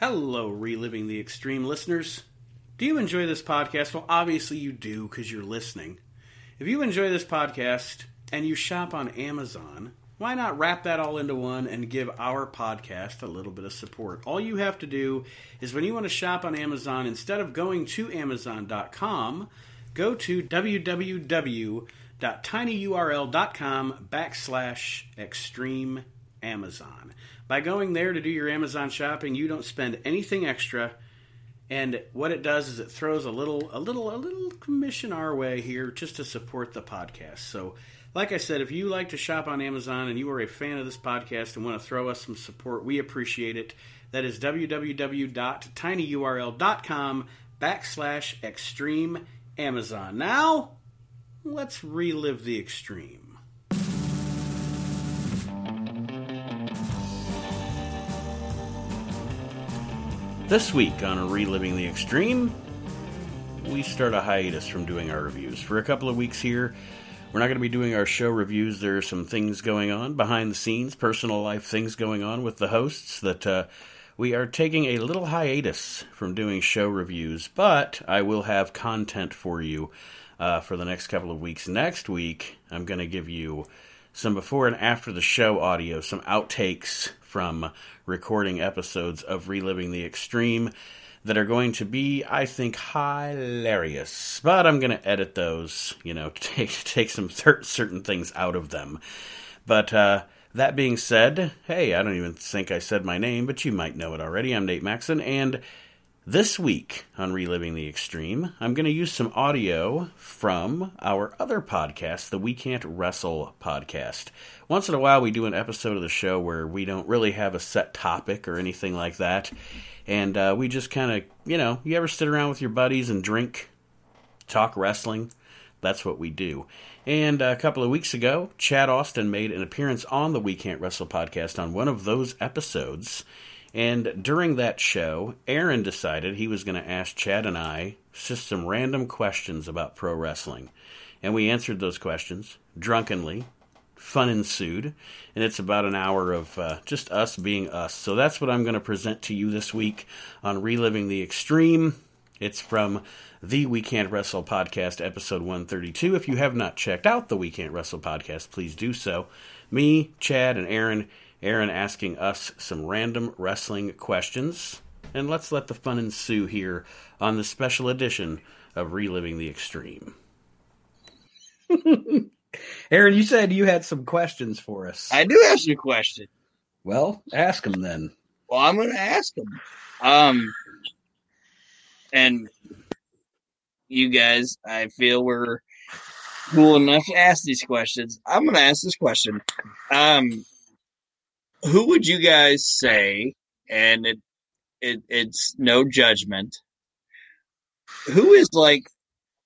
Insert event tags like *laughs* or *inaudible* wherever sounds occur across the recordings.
Hello, Reliving the Extreme listeners. Do you enjoy this podcast? Well, obviously you do because you're listening. If you enjoy this podcast and you shop on Amazon, why not wrap that all into one and give our podcast a little bit of support? All you have to do is when you want to shop on Amazon, instead of going to Amazon.com, go to www.tinyurl.com backslash extreme Amazon. By going there to do your Amazon shopping, you don't spend anything extra. And what it does is it throws a little, a little, a little commission our way here just to support the podcast. So, like I said, if you like to shop on Amazon and you are a fan of this podcast and want to throw us some support, we appreciate it. That is www.tinyurl.com backslash extreme Amazon. Now, let's relive the extreme. This week on Reliving the Extreme, we start a hiatus from doing our reviews. For a couple of weeks here, we're not going to be doing our show reviews. There are some things going on behind the scenes, personal life things going on with the hosts that uh, we are taking a little hiatus from doing show reviews, but I will have content for you uh, for the next couple of weeks. Next week, I'm going to give you some before and after the show audio, some outtakes from recording episodes of Reliving the Extreme that are going to be, I think, hilarious. But I'm going to edit those, you know, *laughs* take take some certain things out of them. But uh, that being said, hey, I don't even think I said my name, but you might know it already. I'm Nate Maxon, and this week on Reliving the Extreme, I'm going to use some audio from our other podcast, the We Can't Wrestle podcast. Once in a while, we do an episode of the show where we don't really have a set topic or anything like that. And uh, we just kind of, you know, you ever sit around with your buddies and drink, talk wrestling? That's what we do. And a couple of weeks ago, Chad Austin made an appearance on the We Can't Wrestle podcast on one of those episodes. And during that show, Aaron decided he was going to ask Chad and I just some random questions about pro wrestling. And we answered those questions drunkenly. Fun ensued. And it's about an hour of uh, just us being us. So that's what I'm going to present to you this week on Reliving the Extreme. It's from the We Can't Wrestle podcast, episode 132. If you have not checked out the We Can't Wrestle podcast, please do so. Me, Chad, and Aaron Aaron asking us some random wrestling questions. And let's let the fun ensue here on the special edition of Reliving the Extreme. *laughs* Aaron, you said you had some questions for us. I do have some questions. Well, ask them then. Well, I'm going to ask them. Um, and you guys, I feel we're cool enough to ask these questions. I'm going to ask this question. Um, who would you guys say, and it, it it's no judgment, who is like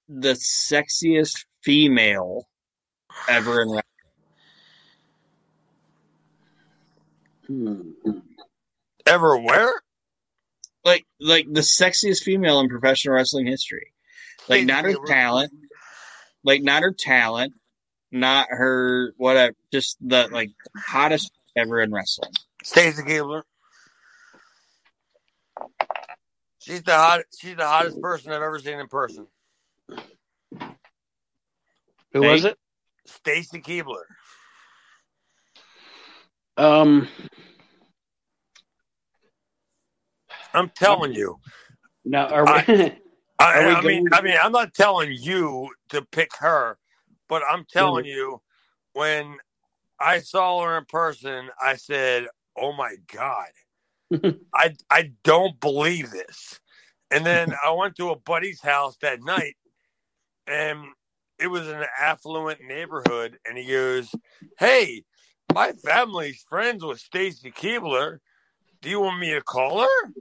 the sexiest female ever in wrestling? Hmm. Ever where? Like like the sexiest female in professional wrestling history. Like not her talent. Like not her talent, not her whatever, just the like hottest ever in wrestling. Stacy Keibler. She's the hot. She's the hottest person I've ever seen in person. Who was it? Stacy Keibler. Um, I'm telling you. Now, *laughs* are we? I, I, are we I mean, I mean, I'm not telling you to pick her, but I'm telling you when I saw her in person, I said, "Oh my god, *laughs* I I don't believe this." And then *laughs* I went to a buddy's house that night, and it was in an affluent neighborhood, and he goes, "Hey, my family's friends with Stacy Keibler. Do you want me to call her?"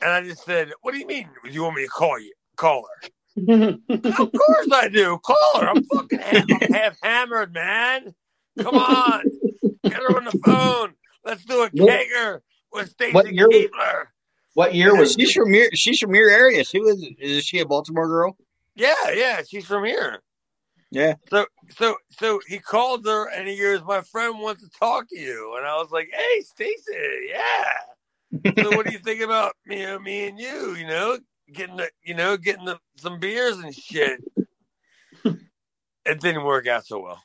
And I just said, "What do you mean? Do you want me to call you? Call her?" *laughs* of course I do. Call her. I'm fucking half, I'm half hammered, man. Come on, get her on the phone. Let's do a kegger with Stacy Keibler. What year was she's from your she's from your area? She was is she a Baltimore girl? Yeah, yeah, she's from here. Yeah. So so so he called her and he goes, My friend wants to talk to you. And I was like, Hey Stacy, yeah. so what do you think about you know me and you? You know, getting the, you know getting the, some beers and shit. It didn't work out so well.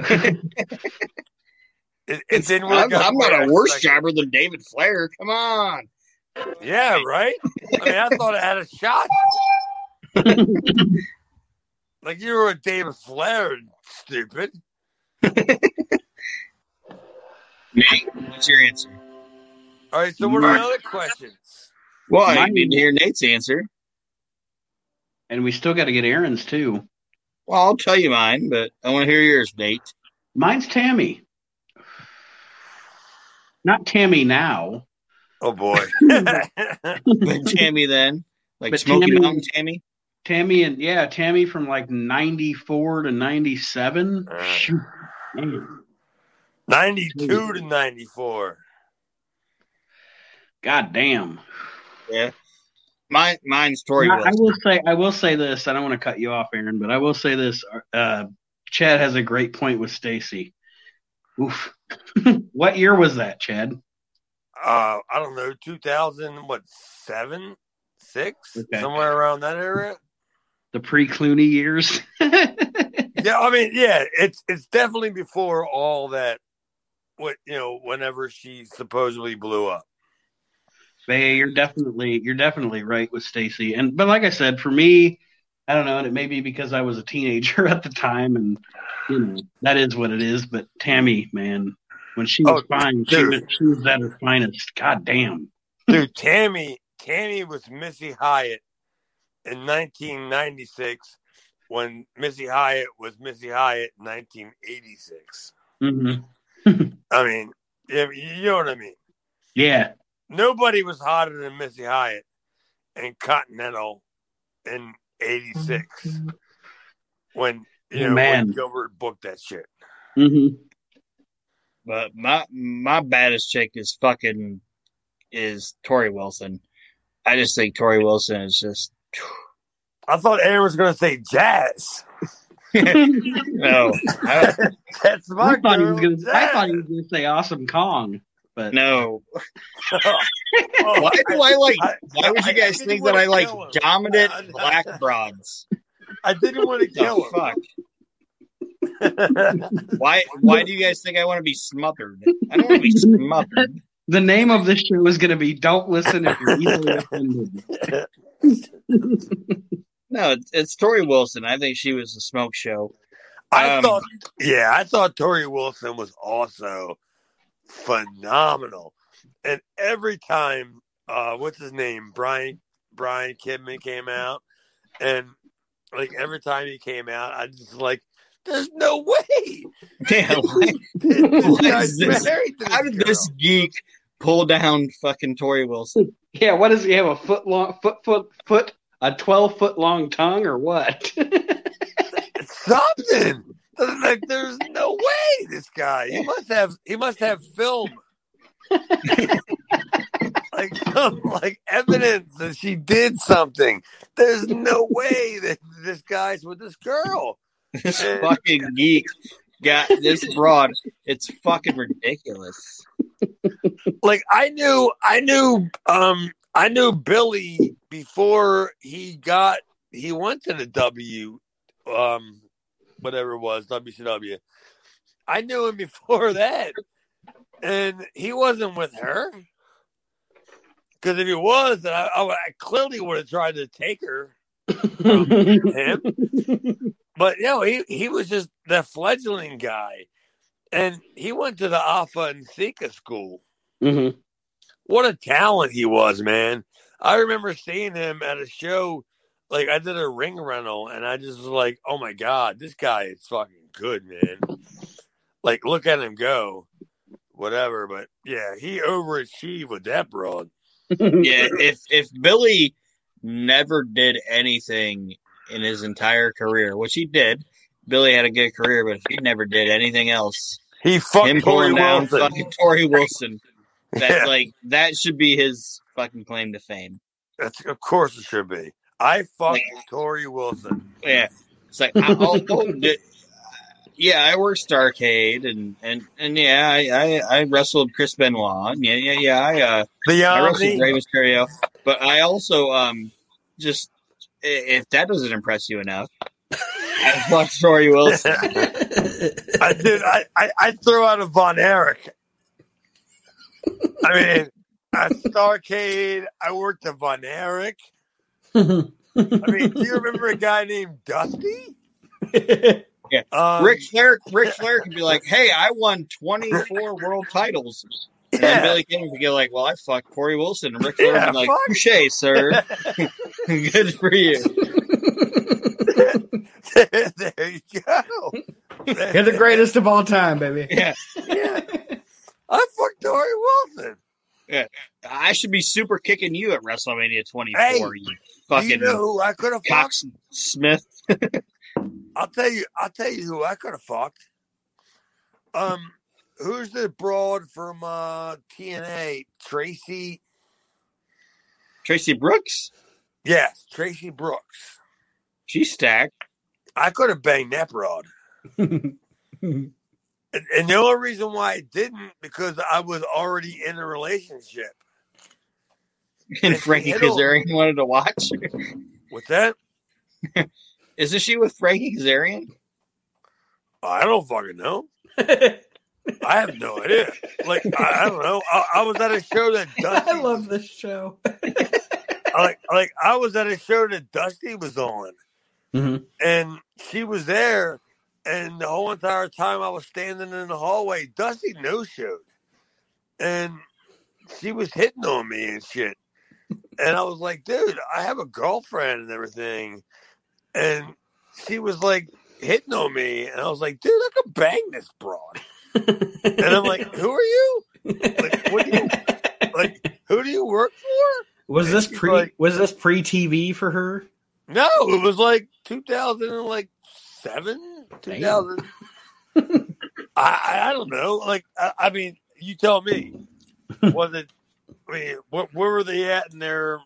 It, it didn't work I'm, out. I'm not a worse expected. jobber than David Flair. Come on. Yeah, right. I mean, I thought it had a shot. *laughs* like you were a David Flair, stupid. Nate, what's your answer? All right, so what are the other questions? Well, I Mine- need to hear Nate's answer. And we still got to get Aaron's too. Well, I'll tell you mine, but I want to hear yours, Nate. Mine's Tammy. Not Tammy now. Oh boy. *laughs* But Tammy then, like But Smoky Tammy- Mountain Tammy. Tammy and yeah, Tammy from like ninety four to ninety seven. Uh. Ninety-two to ninety-four. God damn. Yeah. Mine, mine's Torrie I, I will say I will say this. I don't want to cut you off, Aaron, but I will say this. Uh, Chad has a great point with Stacy. Oof. *laughs* what year was that, Chad? Uh, I don't know, two thousand what seven, six, Okay. somewhere around that area. The pre Clooney years. *laughs* Yeah, I mean, yeah, it's it's definitely before all that. What you know, whenever she supposedly blew up. Yeah, you're definitely you're definitely right with Stacy. And but like I said, for me, I don't know, and it may be because I was a teenager *laughs* at the time, and you know that is what it is. But Tammy, man, when she was Oh, fine, she was, she was at her finest. God damn. Dude, Tammy, Tammy was Missy Hyatt in 1996 when Missy Hyatt was Missy Hyatt in 1986. hmm *laughs* I mean, you know what I mean. Yeah, Nobody was hotter than Missy Hyatt and Continental in '86 when you Yeah, know man. when Gilbert booked that shit. hmm But my my baddest chick is fucking is Torrie Wilson. I just think Torrie Wilson is just I thought Aaron was going to say jazz. *laughs* no, I, *laughs* That's my I thought he girl, was gonna. I thought he was gonna say Awesome Kong, but no. *laughs* Oh, Why do I like? I- Why would you guys didn't think that I like him. dominant I- black broads? I didn't *laughs* want to kill The him. fuck? *laughs* Why? Why do you guys think I want to be smothered? I don't want to be smothered. the name of this show is gonna be "Don't Listen If You're Easily Offended." No, it's, it's Torrie Wilson. I think she was a smoke show. I Um, thought, yeah, I thought Torrie Wilson was also phenomenal. And every time, uh, what's his name, Brian Brian Kidman came out, and like every time he came out, I just like, there's no way Yeah, why- *laughs* this What guy's is this? married to this how did girl. this geek pull down fucking Torrie Wilson? Yeah, what does he have? A foot long, foot, foot, foot, a twelve foot long tongue, or what? *laughs* something. Like, there's no way this guy. He must have. He must have film. *laughs* like some like evidence that she did something. There's no way that this guy's with this girl. This fucking geek got this broad. It's fucking ridiculous. Like I knew, I knew, um, I knew Billy before he got he went to the W, um, whatever it was WCW. I knew him before *laughs* that, and he wasn't with her. Because if he was, then I, I, I clearly would have tried to take her from him. *laughs* But you know, he he was just the fledgling guy, and he went to the Afa and Sika school. hmm What a talent he was, man! I remember seeing him at a show. Like I did a ring rental, and I just was like, "Oh my god, this guy is fucking good, man!" Like, look at him go, whatever. But yeah, he overachieved with that broad. Yeah, if if Billy never did anything in his entire career, which he did, Billy had a good career, but if he never did anything else, He fucked him Tori down Wilson. fucking Torrie Wilson, that *laughs* Yeah. like that should be his fucking claim to fame. That's of course it should be. I fucked Like- Torrie Wilson. Yeah, it's like I, I'll, I'll, *laughs* yeah, I worked Starcade, and and and yeah, I I, I wrestled Chris Benoit. Yeah, yeah, yeah. I uh, The I wrestled Omni. Rey Mysterio, but I also um just if that doesn't impress you enough, I *laughs* fucked Torrie Wilson. I did. I, I I threw out a Von Erich. I mean, at Starcade, I worked a Von Erich. *laughs* I mean, do you remember a guy named Dusty? *laughs* Um, Ric Flair, Ric Flair could be like, "Hey, I won 24 *laughs* world titles." And then Yeah. Billy King would be like, "Well, I fucked Corey Wilson," and Ric Flair Yeah, would be like, fuck. "Touche, sir. Good for you." there you go. You're the greatest of all time, baby. Yeah, Yeah. I fucked Torrie Wilson. Yeah. I should be super kicking you at WrestleMania 24. Hey, you Do fucking you know who I could have fucked? Smith. *laughs* I'll tell you. I'll tell you who I could have fucked. Um, who's the broad from uh TNA? Traci. Traci Brooks. Yes, Traci Brooks. She's stacked. I could have banged that broad. *laughs* And, and the only reason why I didn't because I was already in a relationship. *laughs* And Frankie hit him- Kazarian wanted to watch. With that, *laughs* Isn't she with Frankie Kazarian? I don't fucking know. *laughs* I have no idea. Like I, I don't know. I, I was at a show that Dusty. I love this show. like like I was at a show that Dusty was on, Mhm. and she was there, and the whole entire time I was standing in the hallway, Dusty no showed, and she was hitting on me and shit, and I was like, dude, I have a girlfriend and everything, and she was like hitting on me, and I was like, dude, I could bang this broad, and I'm like, who are you? Like, what do you like? Who do you work for? was this pre like- was this pre TV for her? No, it was like 2007, 2000. I, I I don't know. Like I, I mean, you tell me. Was it? I mean, what, where were they at in their?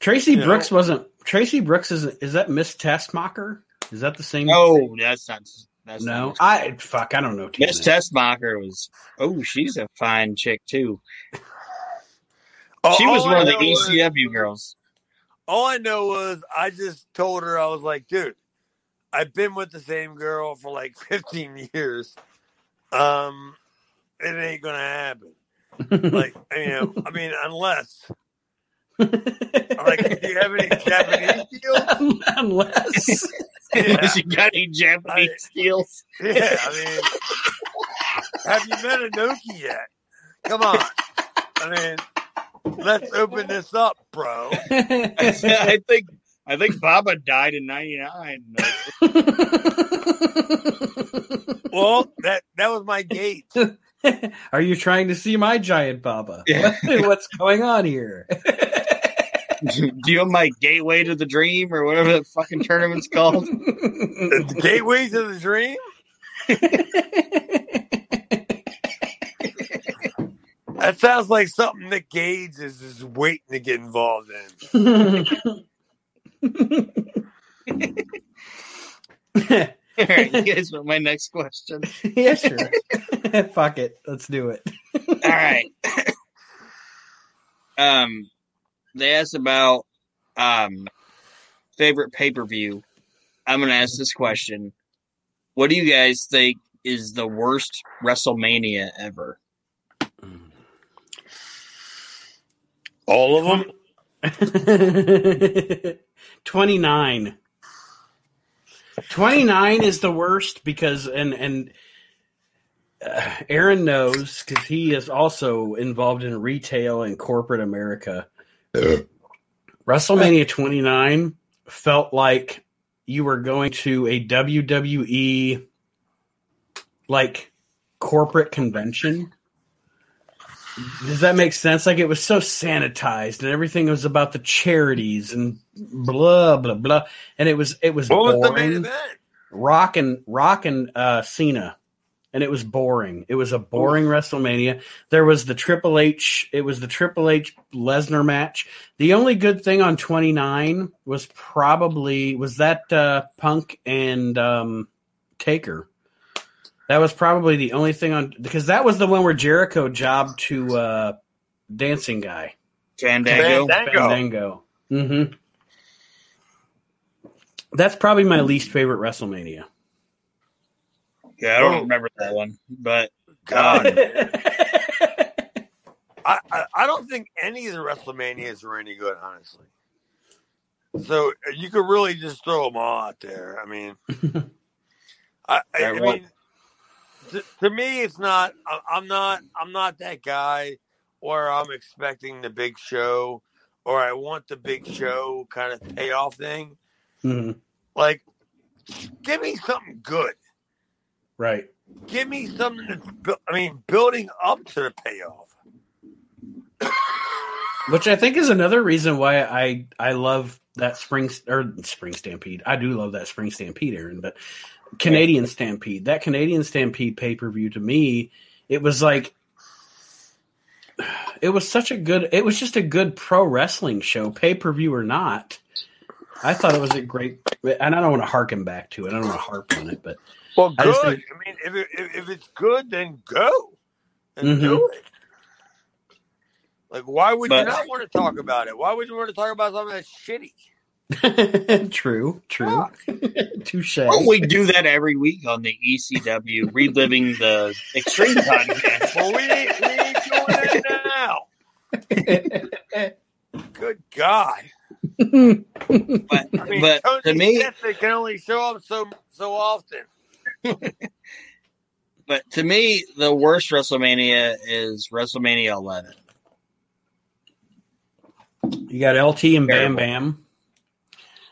Traci You know? Brooks wasn't Traci Brooks is is that Miss Tessmacher? Is that the same? No, that's not. That's no. Not. I fuck. I don't know. Miss Tessmacher was. Oh, she's a fine chick too. Oh, She was all one I of the know was- ECW girls. all I know was I just told her I was like, dude, I've been with the same girl for like *laughs* 15 years. Um, it ain't gonna happen. Like, *laughs* you know, I mean, unless like, do you have any *laughs* Japanese deals? Unless *laughs* Yeah. she got any Japanese skills? Yeah, I mean, have you met Inoki yet? Come on. I mean, let's open this up, bro. I think. I think Baba died in '99. Well, that that was my gate. *laughs* Are you trying to see my giant Baba? Yeah. What's going on here? *laughs* Do you have my gateway to the dream or whatever that fucking tournament's called? The gateway to the dream. That sounds like something Nick Gage is just waiting to get involved in. *laughs* *laughs* All right, you *laughs* guys want my next question? yeah, sure. *laughs* Fuck it. Let's do it. All right. um, they asked about um favorite pay per view. I'm gonna ask this question: What do you guys think is the worst WrestleMania ever? All of them. 29 29 is the worst because and and uh, Aaron knows because he is also involved in retail and corporate America. WrestleMania 29 felt like you were going to a WWE like corporate convention. Does that make sense? Like it was so sanitized and everything was about the charities and blah blah blah, and it was it was What was the main boring. event? Rock and Rock and uh, Cena, and it was boring. It was a boring WrestleMania. There was the Triple H. It was the Triple H Lesnar match. The only good thing on twenty nine was probably was that uh, Punk and um, Taker. That was probably the only thing on because that was the one where Jericho jobbed to uh, dancing guy Fandango. Fandango. Fandango. Mm-hmm. That's probably my least favorite WrestleMania. Yeah, I don't Oh. remember that one, but God, um, *laughs* I, I I don't think any of the WrestleManias are any good, honestly. So you could really just throw them all out there. I mean, *laughs* I, I, I mean, to, to me, it's not. I'm not. I'm not that guy, or I'm expecting the big show, or I want the big show kind of payoff thing. Mhm. Like, give me something good. Right. Give me something that's. I mean, building up to the payoff. *coughs* Which I think is another reason why I I love that spring or spring stampede. I do love that spring stampede, Aaron, but Canadian Stampede. That Canadian Stampede pay per view to me, it was like it was such a good. It was just a good pro wrestling show, pay per view or not. I thought it was a great, and I don't want to harken back to it. I don't want to harp on it, but Well, I good. I, think- mean, if, it, if if it's good, then go and Mhm. do it. Like, why would But- you not want to talk about it? Why would you want to talk about something that's shitty? *laughs* true, true, *laughs* touche. well, we do that every week on the ECW reliving the Extreme podcast. Well, we ain't, we ain't doing that now. Good God! But, I mean, but Tony to me, Stetson can only show up so so often. *laughs* but to me, the worst WrestleMania is WrestleMania 11. You got LT and Bam Terrible. Bam.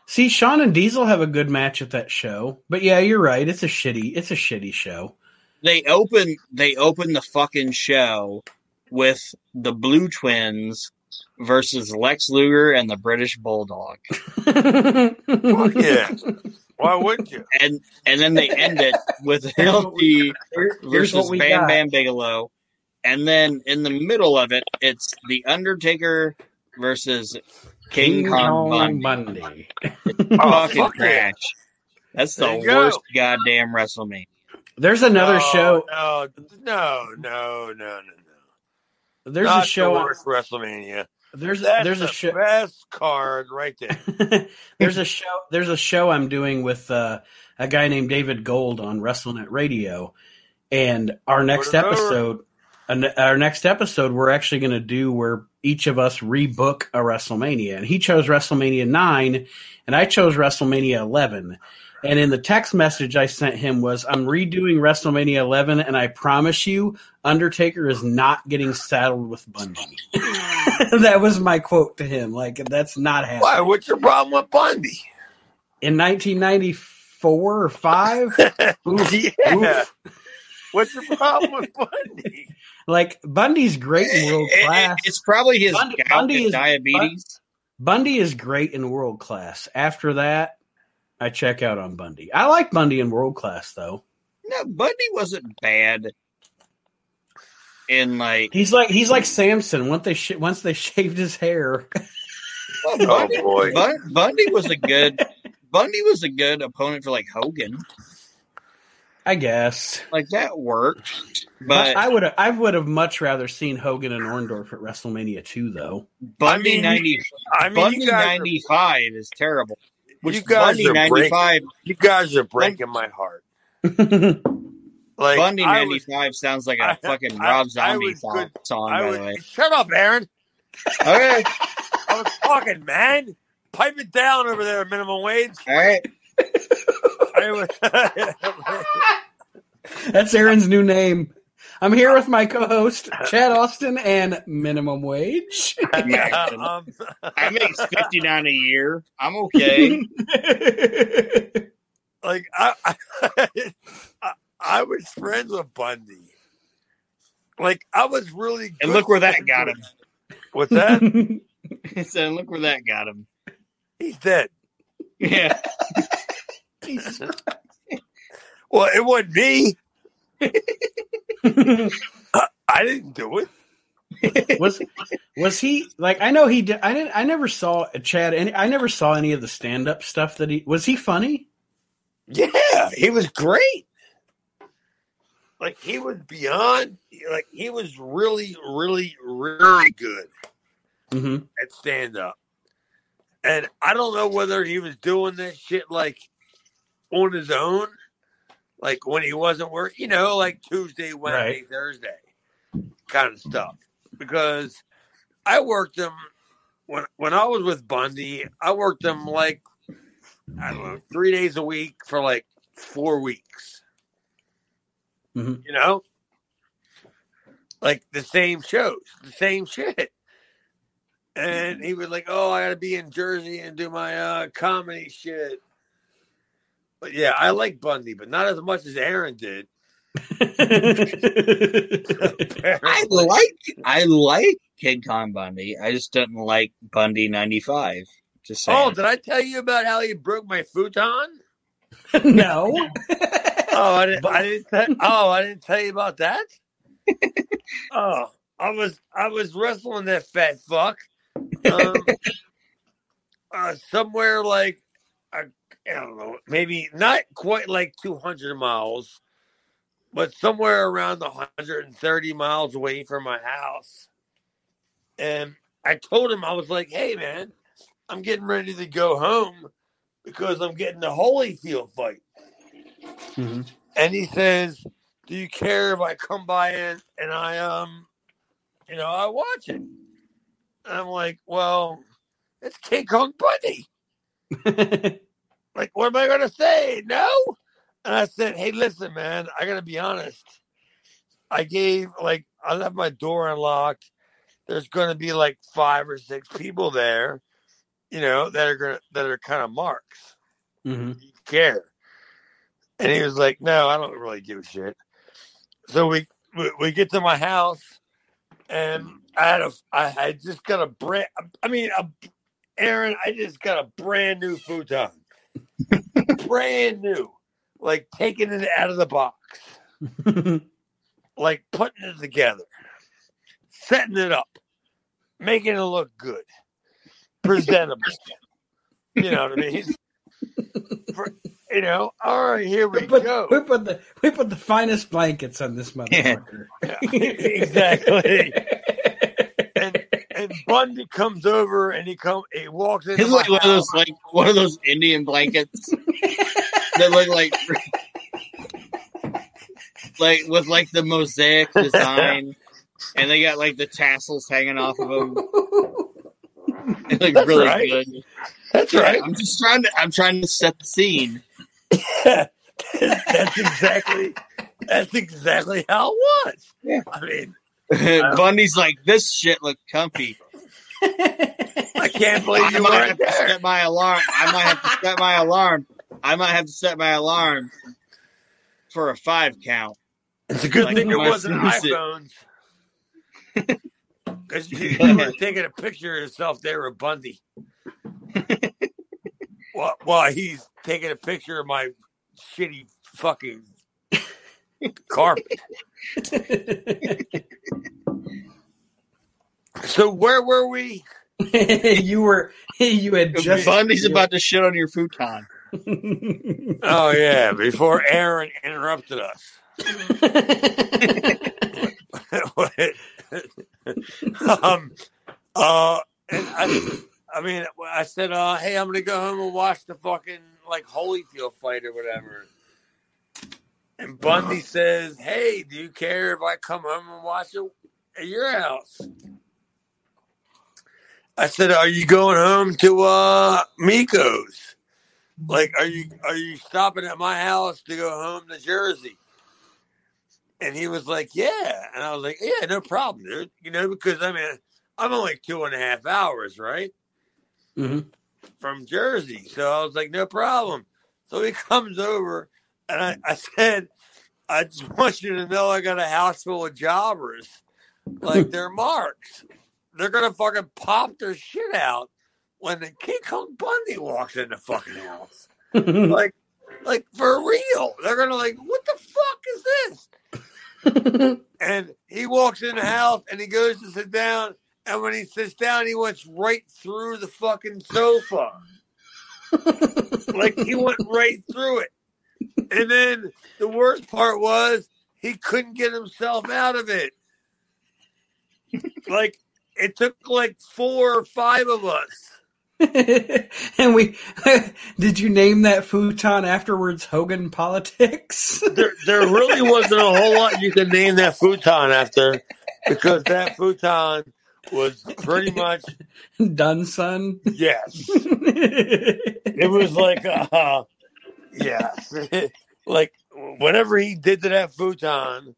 See, Shawn and Diesel have a good match at that show, but yeah, you're right. It's a shitty, it's a shitty show. They open they open the fucking show with the Blue Twins versus Lex Luger and the British Bulldog, *laughs* Fuck yeah! Why wouldn't you? and and then they end it with *laughs* Here's what LT Here- here's versus Bam got. Bam Bigelow, and then in the middle of it, it's the Undertaker versus King, Kong Bundy. Bundy. *laughs* Oh, Fucking fuck yeah. trash. That's the you go. worst goddamn WrestleMania. There's another No, show. No, no, no, no, no, no. There's Not a show. The on- worst WrestleMania. There's That's there's the a show. best card right there. *laughs* there's a show. There's a show I'm doing with uh, a guy named David Gold on WrestleNet Radio, and our next episode. over. An- our next episode, we're actually going to do where each of us rebook a WrestleMania, and he chose WrestleMania nine, and I chose WrestleMania eleven. And in the text message I sent him was, "I'm redoing WrestleMania 11, and I promise you, Undertaker is not getting saddled with Bundy." *laughs* that was my quote to him. Like that's not happening. Why? What's your problem with Bundy? in 1994 or 5 *laughs* Oof, yeah. oof. What's your problem with Bundy? Like bundy's great in eh, eh, eh, world It- it- class it's probably his Bundy- gout Bundy and is- diabetes. bundy is great in world class after that i check out on bundy i like bundy in world class though no, Bundy wasn't bad. In like, he's like he's like samson once they sh- once they *laughs* shaved his hair well, Oh boy. Bundy was a good. Bundy was a good opponent for like Hogan. I guess Like that worked. but But i would have i would have much rather seen hogan and orndorff at wrestlemania 2 though Bundy I mean, ninety I mean, Bundy you guys, ninety five is terrible. Which you guys Bundy are ninety breaking. You guys are breaking my heart. *laughs* Like Bundy ninety five was, sounds like a I- fucking I- Rob Zombie was song, good- song I by was. the way. Shut up, Aaron. *laughs* Okay, I was talking, man. Pipe it down over there, minimum wage. all right. *laughs* I was- *laughs* that's aaron's new name i'm here with my co-host chad austin and minimum wage Yeah, um, *laughs* I make fifty nine a year. I'm okay. *laughs* like I, I, I was friends with Bundy. Like I was really. And look where that got him. What's that? so look where that got him. He's dead. Yeah. Jesus Well, it wasn't me. *laughs* I didn't do it. was was he like I know he did I didn't I never saw Chad any I never saw any of the stand up stuff that he was he funny? Yeah, he was great. Like he was beyond. Like he was really, really, really good hmm at stand up. And I don't know whether he was doing that shit like on his own, like when he wasn't working, you know, like Tuesday, Wednesday, Thursday kind of stuff. Because I worked him when when I was with Bundy, I worked him like I don't know, three days a week for like four weeks. Mhm. You know? Like the same shows, the same *laughs* shit. And he was like, Oh, I gotta be in Jersey and do my uh comedy shit. But yeah, I like Bundy, but not as much as Aaron did. *laughs* I like I like Kid Con Bundy. I just didn't like Bundy ninety five. Just saying. Oh, did I tell you about how he broke my futon? *laughs* no. *laughs* Oh, I didn't. I didn't te- oh, I didn't tell you about that. oh, I was I was wrestling that fat fuck. Um, uh, somewhere like I, don't know, maybe not quite like two hundred miles, but somewhere around hundred and thirty miles away from my house. And I told him I was like, "Hey, man, I'm getting ready to go home because I'm getting the Holyfield fight." hmm and he says, "Do you care if I come by and, and I um, you know, I watch it?" And I'm like, "Well, it's King Kong Bundy. *laughs* Like, what am I gonna say? No?" And I said, "Hey, listen, man, I gotta be honest. I gave like I left my door unlocked. There's gonna be like five or six people there, you know, that are gonna that are kind of marks." hmm you care? And he was like, no, I don't really give a shit. So we, we, we get to my house and I had a, I had just got a brand, I mean, a, Aaron, I just got a brand new futon. Brand new. Like taking it out of the box, like putting it together, setting it up, making it look good, presentable. you know what I mean? For, you know, all right, here we we, put, go. we put the we put the finest blankets on this motherfucker. *laughs* exactly. *laughs* and and Bundy comes over and he come he walks in. It's like one of those like one of those Indian blankets *laughs* that look like like with like the mosaic design, and they got like the tassels hanging off of them. *laughs* It looks That's really right. good. That's right. I'm just trying to. I'm trying to set the scene. *laughs* that's exactly that's exactly how it was. Yeah. I mean, *laughs* Bundy's like, this shit look comfy. I *laughs* can't believe I you might weren't have to set my alarm. I might have to set my alarm. I might have to set my alarm for a five count. It's a good Like, thing it wasn't snooze it. iPhones. *laughs* Because you, you were taking a picture of yourself there with Bundy. while, while he's taking a picture of my shitty fucking carpet. So where were we? *laughs* you were you had just Bundy's about to shit on your futon. *laughs* Oh yeah, before Aaron interrupted us. *laughs* um, uh, and I, I mean, I said, uh, "Hey, I'm gonna go home and watch the fucking like Holyfield fight or whatever." And Bundy says, "Hey, do you care if I come home and watch it at your house?" I said, "Are you going home to uh Miko's? Like, are you are you stopping at my house to go home to Jersey?" And he was like, "Yeah," and I was like, "Yeah, no problem, dude. You know, because I mean, I'm only two and a half hours, right, Mhm. from Jersey, so I was like, no problem." So he *laughs* comes over, and I, I said, "I just *laughs* want you to know I got a house full of jobbers, like they're *laughs* marks. They're gonna fucking pop their shit out when the King Kong Bundy walks in the fucking house." *laughs* like like for real. They're gonna like, what the fuck is this? And he walks in the house and he goes to sit down, and when he sits down, he went right through the fucking sofa. like he went right through it. And then the worst part was he couldn't get himself out of it. like it took like four or five of us. *laughs* and we *laughs* did you name that futon afterwards Hogan politics? *laughs* There, there really wasn't a whole lot you could name that futon after because that futon was pretty much Done son. yes. It was like uh yes. *laughs* like whatever he did to that futon,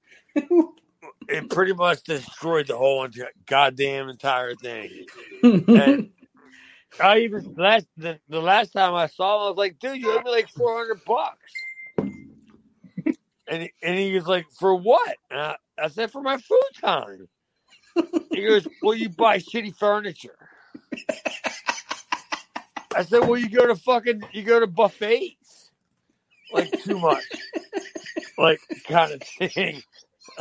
it pretty much destroyed the whole enti- goddamn entire thing. And I even last the, the last time I saw him, I was like, dude, you owe me like four hundred bucks. And and he was like, for what? And I, I said, for my futon. He goes, well, you buy shitty furniture. I said, well, you go to fucking, you go to buffets, like too much, like kind of thing. *laughs*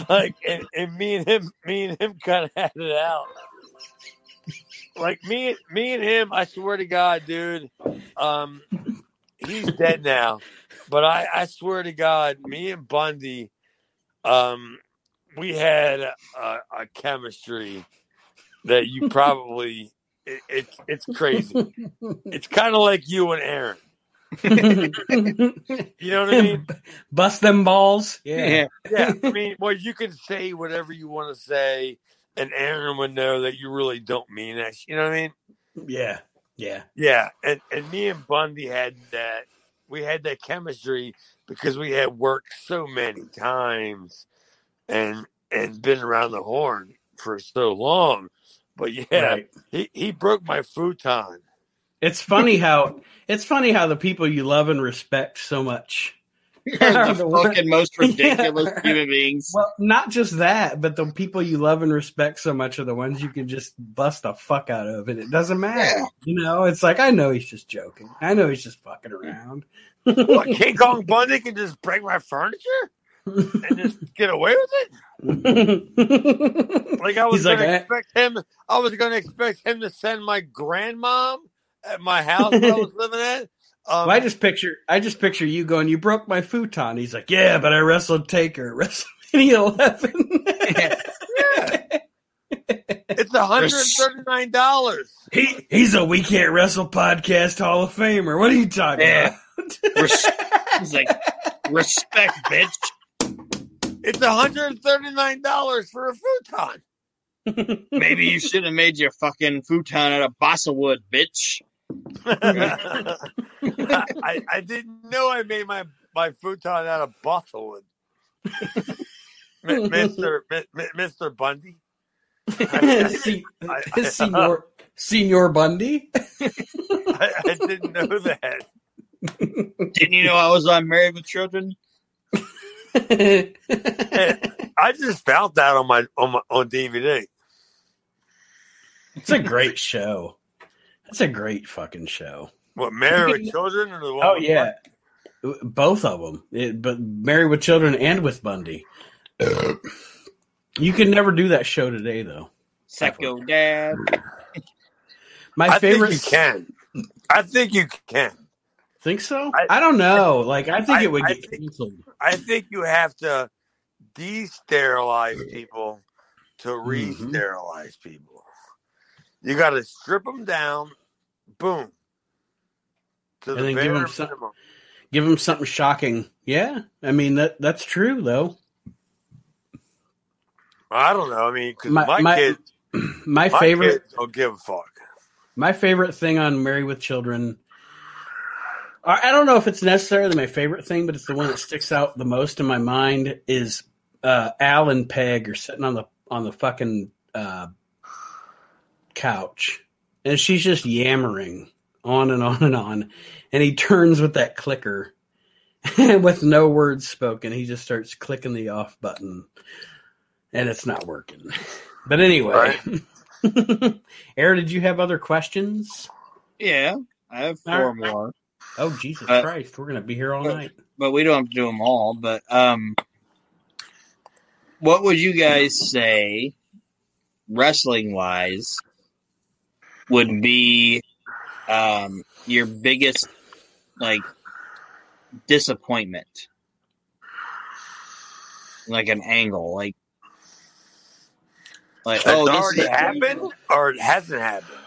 Like, and, and me and him, me and him kind of had it out. Like me, me and him, I swear to God, dude, um, he's dead now, but I, I swear to God, me and Bundy, um, we had a, a, chemistry that you probably it, it's it's crazy. It's kind of like you and Aaron. *laughs* You know what I mean? *laughs* Bust them balls. Yeah. Yeah. I mean, well, you can say whatever you want to say, and Aaron would know that you really don't mean that. You know what I mean? Yeah. Yeah. Yeah. And and me and Bundy had that. We had that chemistry because we had worked so many times, and and been around the horn for so long. But yeah, Right. he, he broke my futon. It's funny how it's funny how the people you love and respect so much. *laughs* Are the The fucking most *laughs* ridiculous Yeah. human beings. Well, not just that, but the people you love and respect so much are the ones you can just bust the fuck out of, and it doesn't matter. Yeah. You know, it's like I know he's just joking. I know he's just fucking around. What, *laughs* King Kong Bundy can just break my furniture and just get away with it? Like I was He's like, gonna "Eh." expect him. I was gonna expect him to send my grandmom at my house where I was *laughs* living at. Um, Well, I just picture, I just picture you going, "You broke my futon." He's like, "Yeah, but I wrestled Taker at *laughs* WrestleMania 11." yeah. It's hundred and thirty nine dollars. *laughs* he he's a We Can't Wrestle podcast Hall of Famer. What are you talking Yeah. about? Res- He's like, respect, bitch. It's hundred and thirty nine dollars for a futon. Maybe you should have made your fucking futon out of balsa wood, bitch. *laughs* I, I didn't know I made my, my futon out of buffalo wood. Mister Mister Bundy. Se- I- *laughs* Senior *laughs* Senior Bundy. I, I didn't know that. Didn't you know I was on Married with Children? I just found that on my on my on DVD. it's a great show. It's a great fucking show. What Married with Children or the one? Oh with yeah, both of them. It, but Married with Children and with Bundy. you can never do that show today, though. Psycho Dad. My I favorite. think you can. I think you can. Think so? I- I, don't know. Like I think I- it would I get think- canceled. I think you have to de-sterilize people to Mm-hmm. re-sterilize people. You got to strip them down, boom, to And the then give bare 'em some- minimum. Give them something shocking. Yeah, I mean that that's true though. I don't know. I mean, because My- my, my- kids, *clears throat* My my favorite, kids don't give a fuck. my favorite thing on Married with Children. I I don't know if it's necessarily my favorite thing, but it's the one that sticks out the most in my mind. Is uh, Al and Peg are sitting on the on the fucking uh, couch, and she's just yammering on and on and on, and he turns with that clicker, and *laughs* with no words spoken, he just starts clicking the off button, and it's not working. *laughs* But anyway, Aaron, *laughs* did you have other questions? Yeah, I have four right. more, Oh Jesus Uh, Christ, we're gonna be here all uh, night. but we don't have to do them all. But um, what would you guys say, wrestling wise, would be um your biggest like disappointment like an angle, like like It's oh, this already is- happened or it hasn't happened.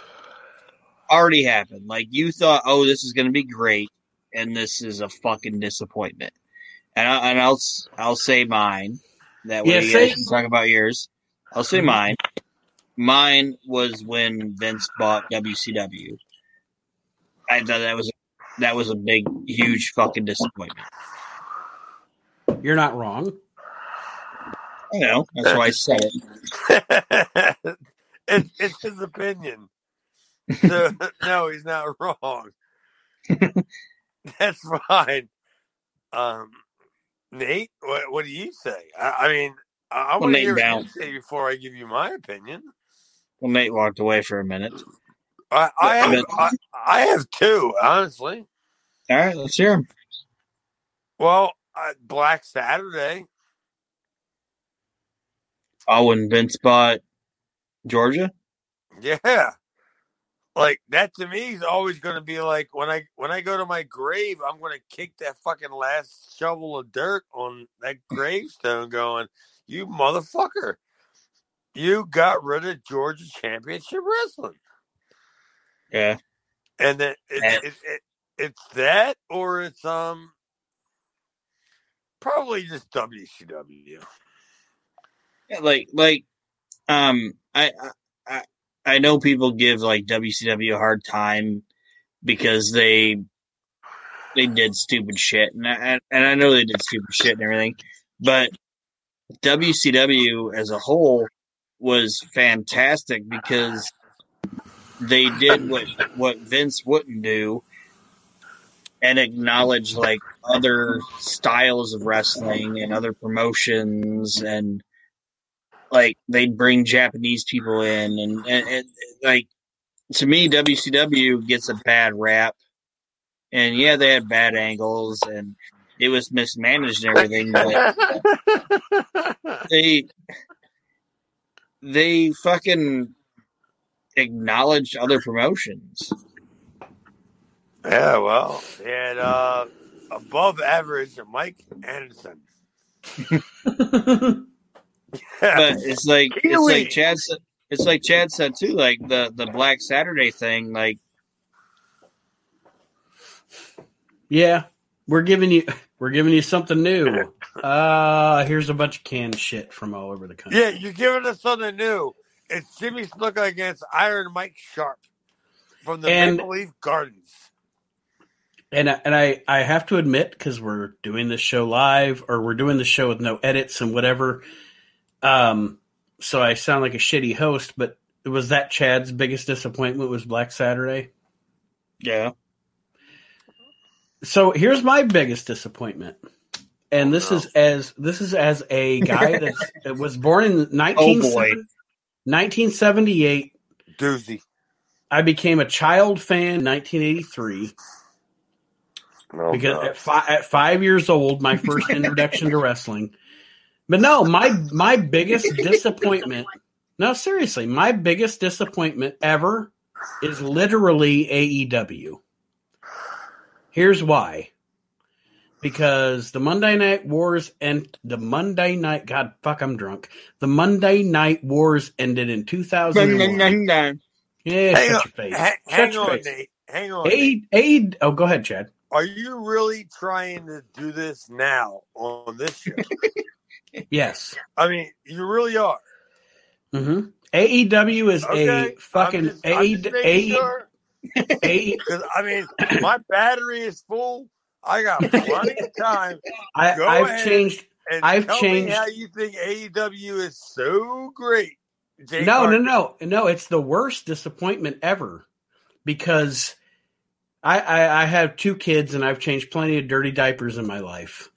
already happened. Like you thought, oh, this is going to be great, and this is a fucking disappointment. And, I, and I'll s- I'll say mine. That way Yeah, you guys can talk about yours. I'll say mine. Mine was when Vince bought WCW. I thought that was that was a big, huge fucking disappointment. You're not wrong. I know. That's why I said it. *laughs* it's, it's his opinion. So, *laughs* no, he's not wrong. *laughs* That's fine. Um, Nate, what, what do you say? I, I mean, I, I Well, want to Nate hear what you say before I give you my opinion. Well, Nate walked away for a minute. I, I, have, I, I have two, honestly. All right, let's hear them. Well, uh, Black Saturday. Oh, when Vince bought Georgia. Yeah. Like that to me is always going to be like when I when I go to my grave, I'm going to kick that fucking last shovel of dirt on that gravestone, going, "You motherfucker, you got rid of Georgia Championship Wrestling," Yeah. and then it, Yeah. it, it, it's that or it's um probably just WCW. Yeah, like like um I, I I I know people give like WCW a hard time because they they did stupid shit and I, and I know they did stupid shit and everything but WCW as a whole was fantastic because they did what what Vince wouldn't do and acknowledge like other styles of wrestling and other promotions and like they'd bring Japanese people in and, and, and like to me WCW gets a bad rap. And yeah they had bad angles and it was mismanaged and everything but *laughs* they they fucking acknowledged other promotions. Yeah, well, they had uh, above average Mike Anderson. *laughs* but it's like it's like Chad said it's like Chad said too like the the Black Saturday thing like yeah, we're giving you *laughs* we're giving you something new. Uh here's a bunch of canned shit from all over the country. yeah, you're giving us something new. It's Jimmy Snuka against Iron Mike Sharp from the And- Maple Leaf Gardens. And I, and I I have to admit because we're doing this show live or we're doing the show with no edits and whatever. Um, so I sound like a shitty host, but was that Chad's biggest disappointment was Black Saturday? yeah So here's my biggest disappointment, and Oh, this no. is as this is as a guy that's, *laughs* that was born in 19, Oh, 1978. Doozy. I became a child fan in 1983 Oh, because God. at, fi- at five years old, my first *laughs* introduction to wrestling. But no, my my biggest *laughs* disappointment. No, seriously, my biggest disappointment ever is literally AEW. Here's why. Because the Monday Night Wars and the Monday Night God fuck I'm drunk. The Monday Night Wars ended in 2001. *laughs* Yeah, hang shut on, your face. ha- hang on, face. Nate. Hang on. Nate. A, A, oh, go ahead, Chad. Are you really trying to do this now on this show? *laughs* Yes. I mean, you really are. Mm-hmm. AEW is Okay, a fucking I'm just, I'm A, just making A, sure. Because *laughs* I mean, my battery is full. I got plenty of time. I, ahead. changed. I've changed- how you think AEW is so great. Jay No, no, no, no. It's the worst disappointment ever because I, I, I have two kids and I've changed plenty of dirty diapers in my life.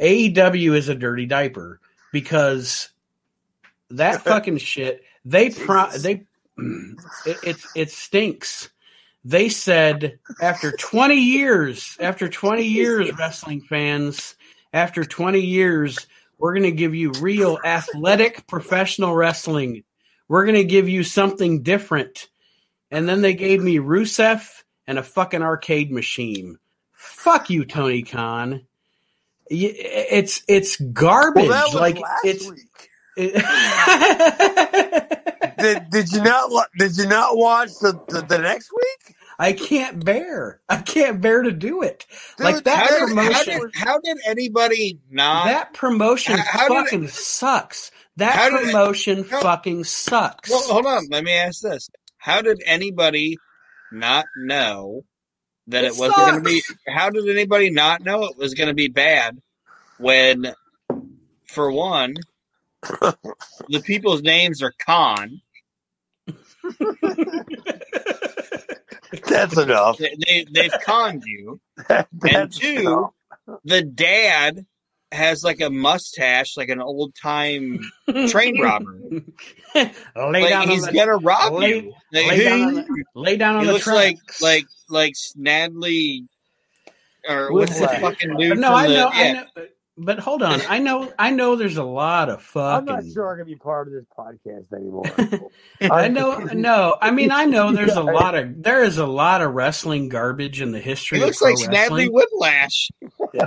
AEW is a dirty diaper because that *laughs* fucking shit. They pro, they *clears throat* it, it it stinks. They said after 20 years, after 20 years, wrestling fans, after 20 years, we're going to give you real athletic professional wrestling. We're going to give you something different. And then they gave me Rusev and a fucking arcade machine. Fuck you, Tony Khan. It's it's garbage. Well, that was like last it's. it- *laughs* Did, did you not did you not watch the, the, the next week? I can't bear. I can't bear to do it. Dude, like that How did, how, promotion. did, how did anybody not? that promotion How- how did it- fucking sucks. That How did it- promotion how- fucking sucks. well, hold on. Let me ask this: How did anybody not know that it, It wasn't going to be? How did anybody not know it was going to be bad when, for one, *laughs* the people's names are Khan. *laughs* *laughs* That's enough. They, they they've conned you, *laughs* and two, enough. the dad has like a mustache, like an old time *laughs* train robber. lay Like down he's on the, gonna rob lay- you. Like, lay down on the, lay down on he the looks like tracks. like like Snidely, or what's the fucking dude? no, from I the- know, yeah. I know, but hold on, I know, I know. There's a lot of fucking. I'm not sure I can be part of this podcast anymore. *laughs* I know, *laughs* no. I mean, I know. There's a lot of there is a lot of wrestling garbage in the He history. looks of pro like Snidely wrestling. Whiplash.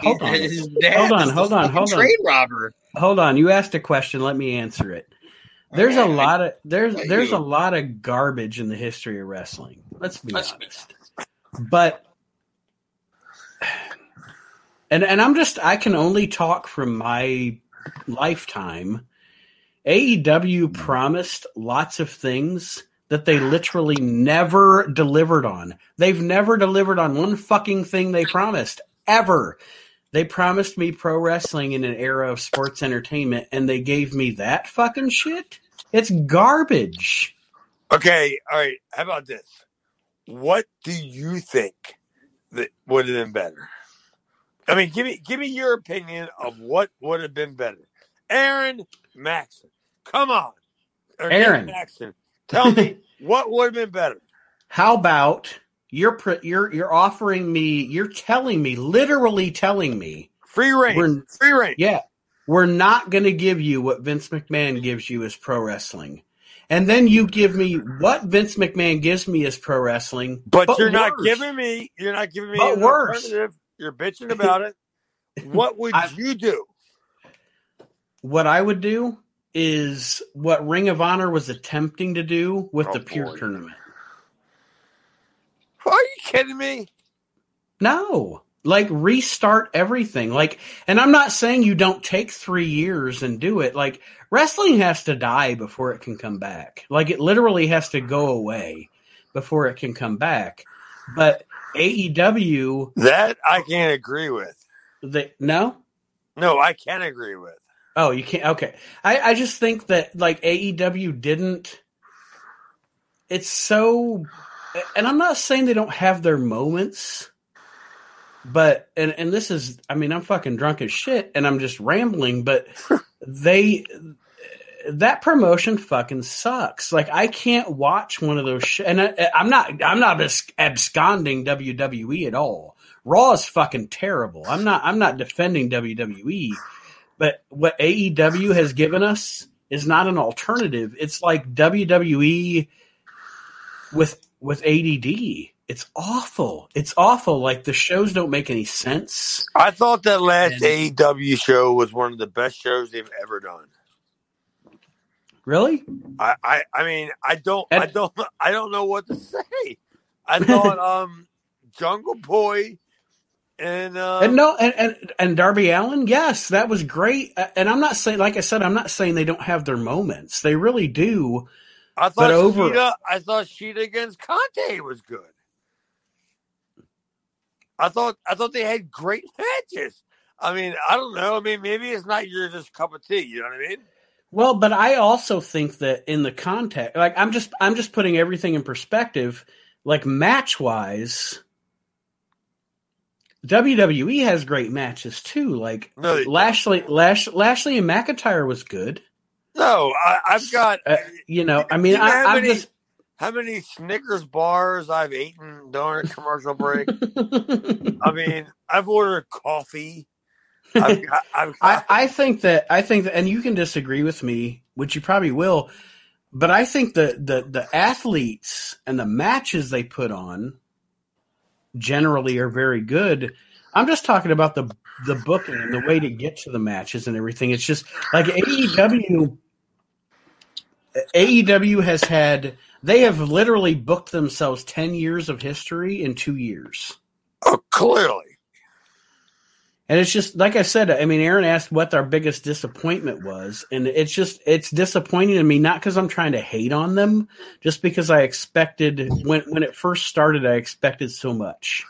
Hold on, His dad Hold on, hold on, hold on. Train robber. hold on. You asked a question. Let me answer it. There's a lot of there's there's you. a lot of garbage in the history of wrestling. Let's be Let's be honest. But and and I'm just I can only talk from my lifetime. AEW mm-hmm. promised lots of things that they literally never delivered on. They've never delivered on one fucking thing they promised ever. They promised me pro wrestling in an era of sports entertainment and they gave me that fucking shit. It's garbage. okay, all right. How about this? What do you think that would have been better? I mean, give me give me your opinion of what would have been better. Aaron Maxon, come on, Or Nick Aaron. Maxon, tell me *laughs* what would have been better. How about you're you're you're offering me you're telling me literally telling me Free reign, free reign. yeah we're not going to give you what Vince McMahon gives you as pro wrestling. And then you give me what Vince McMahon gives me as pro wrestling. But, But you're not giving me. You're not giving me But worse. You're bitching about it. What would *laughs* I- you do? What I would do is what Ring of Honor was attempting to do with Oh, the Pure boy. Tournament. Are you kidding me? No. Like restart everything. Like and I'm not saying you don't take 3 years and do it. Like wrestling has to die before it can come back. Like it literally has to go away before it can come back. But AEW That I can't agree with. they no? No, I can't agree with. Oh, you can't. Okay, I I just think that like AEW didn't. It's so, and I'm not saying they don't have their moments, but and and this is, I mean, I'm fucking drunk as shit, and I'm just rambling, but *laughs* they. That promotion fucking sucks. Like I can't watch one of those. Sh- and I, I'm not. I'm not absconding WWE at all. Raw is fucking terrible. I'm not. I'm not defending WWE but what AEW has given us is not an alternative. It's like WWE with with ADD. It's awful. It's awful. Like the shows don't make any sense. I thought that last And- AEW show was one of the best shows they've ever done. Really? I, I, I mean, I don't, And- I don't, *laughs* I don't know what to say. I thought, *laughs* um, Jungle Boy and, uh, and no, and, and and Darby Allin, yes, that was great. And I'm not saying, like I said, I'm not saying they don't have their moments. They really do. I thought but over- Shida, I thought Shida against Conti was good. I thought, I thought they had great *laughs* matches. I mean, I don't know. I mean, maybe it's not your just cup of tea. You know what I mean? Well, but I also think that in the context, like I'm just I'm just putting everything in perspective. Like match wise, WWE has great matches too. Like No, Lashley, Lash, Lashley and McIntyre was good. No, I, I've got. Uh, you know, I mean, You know I, many- just. How many Snickers bars I've eaten during a commercial break? *laughs* I mean, I've ordered coffee. I've *laughs* I've I, I think that I think that, and you can disagree with me, which you probably will, but I think that the the athletes and the matches they put on generally are very good. I'm just talking about the the booking and the way to get to the matches and everything. It's just like AEW. AEW has had they have literally booked themselves ten years of history in two years. Oh, clearly. And it's just like I said. I mean, Aaron asked what our biggest disappointment was, and it's just it's disappointing to me. Not because I'm trying to hate on them, just because I expected when when it first started, I expected so much,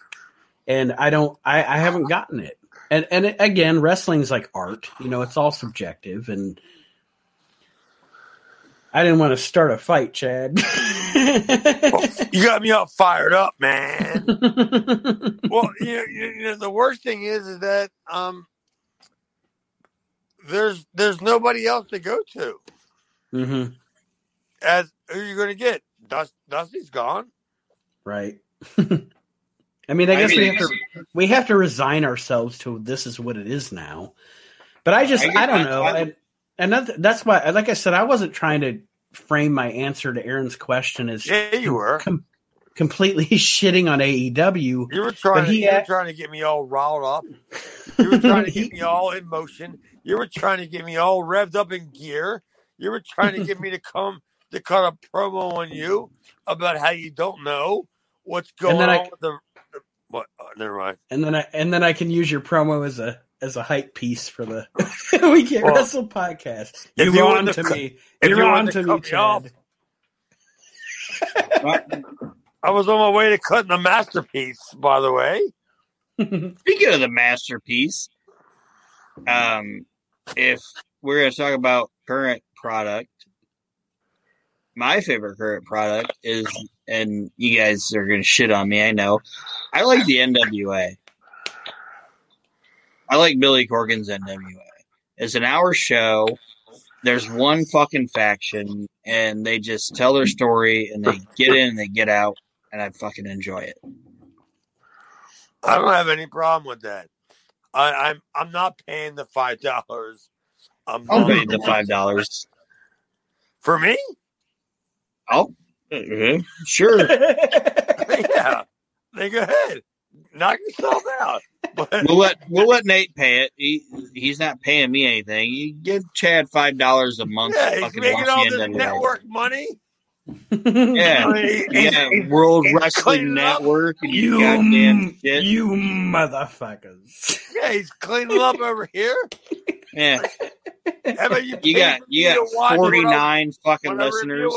and I don't. I, I haven't gotten it. And and again, wrestling's like art. You know, it's all subjective, and I didn't want to start a fight, Chad. *laughs* You got me all fired up, man. *laughs* well, you know, you you know, the worst thing is, is that um, there's there's nobody else to go to. hmm As who are you going to get? Dust, Dusty's gone. Right. *laughs* I mean, I I guess we have to we have to resign ourselves to this is what it is now. But I just I I, don't I- know, I- and that, that's why, like I said, I wasn't trying to frame my answer to Aaron's question as Yeah, you were. com- completely *laughs* shitting on AEW. You were trying. To, you were trying to get me all riled up. *laughs* You were trying to get me all in motion. You were trying to get me all revved up in gear. You were trying to get me to come to cut a promo on you about how you don't know what's going on I- with the. the what? Uh, never mind. and then I and then I can use your promo as a as a hype piece for the *laughs* We Can't Well, Wrestle podcast. if You're you on to to cut- me. if You're you on to to me, cut me off, Chad. I was on my way to cutting the masterpiece. By the way, *laughs* Speaking of the masterpiece, um, if we're going to talk about current product, my favorite current product is, and you guys are going to shit on me, I know. I like the NWA. I like Billy Corgan's NWA. It's an hour show. There's one fucking faction, and they just tell their story, and they get in and they get out, and I fucking enjoy it. I don't have any problem with that. I, I'm I'm not paying the five dollars. I'm I'll not- pay the five dollars. for me. Oh, mhm, sure. *laughs* yeah, they go ahead, knock yourself out. *laughs* But we'll let we'll let Nate pay it. He he's not paying me anything. You give Chad five dollars a month. yeah, he's making all this NWA. network money. *laughs* Yeah, I mean, he's- yeah. he's- World he's Wrestling. Network and you goddamn shit. you motherfuckers. *laughs* yeah, he's cleaning up over here. yeah, How about you? you got for you got to watch forty what I- nine fucking listeners.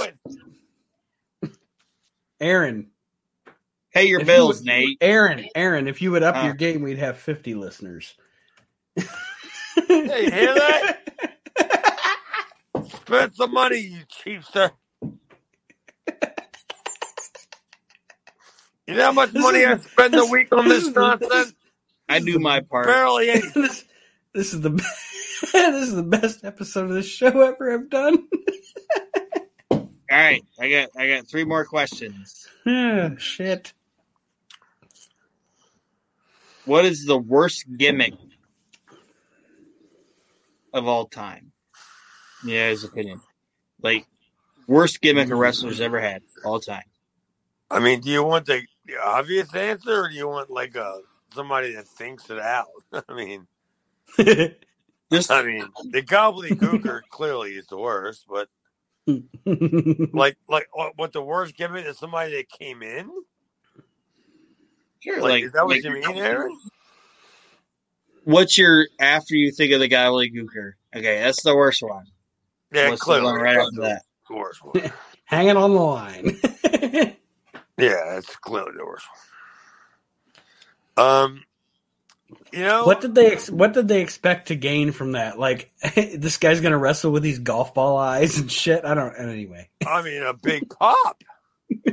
Aaron, Pay your If you bills, would- Nate. Aaron, Aaron, if you would up Huh. your uh. game, we'd have 50 listeners. Hey, you hear that? *laughs* Spend some money, you cheapster. You know how much This money is- I spend a week on this this is nonsense? I do my part. Barely any. *laughs* this, this is the *laughs* this is the best episode of this show ever I've done. All right, I got I got three more questions. oh, shit. What is the worst gimmick of all time? Yeah, his opinion. Like worst gimmick a wrestler's ever had all time. I mean, do you want the the obvious answer, or do you want like a somebody that thinks it out? *laughs* I mean, *laughs* Just I mean, the gobbledygooker *laughs* clearly is the worst, but like, like what what the worst gimmick is somebody that came in. Sure, Like, like, is that what like, you mean, Aaron? what's your after you think of the gobbledygooker? Okay, that's the worst one. Yeah, What's the clearly one right that's after that? the worst one. *laughs* Hanging on the line. *laughs* Yeah, that's clearly the worst one. Um, you know what did they ex- What did they expect to gain from that? Like, *laughs* this guy's gonna wrestle with these golf ball eyes and shit. I don't. Anyway, I mean, a big pop. He,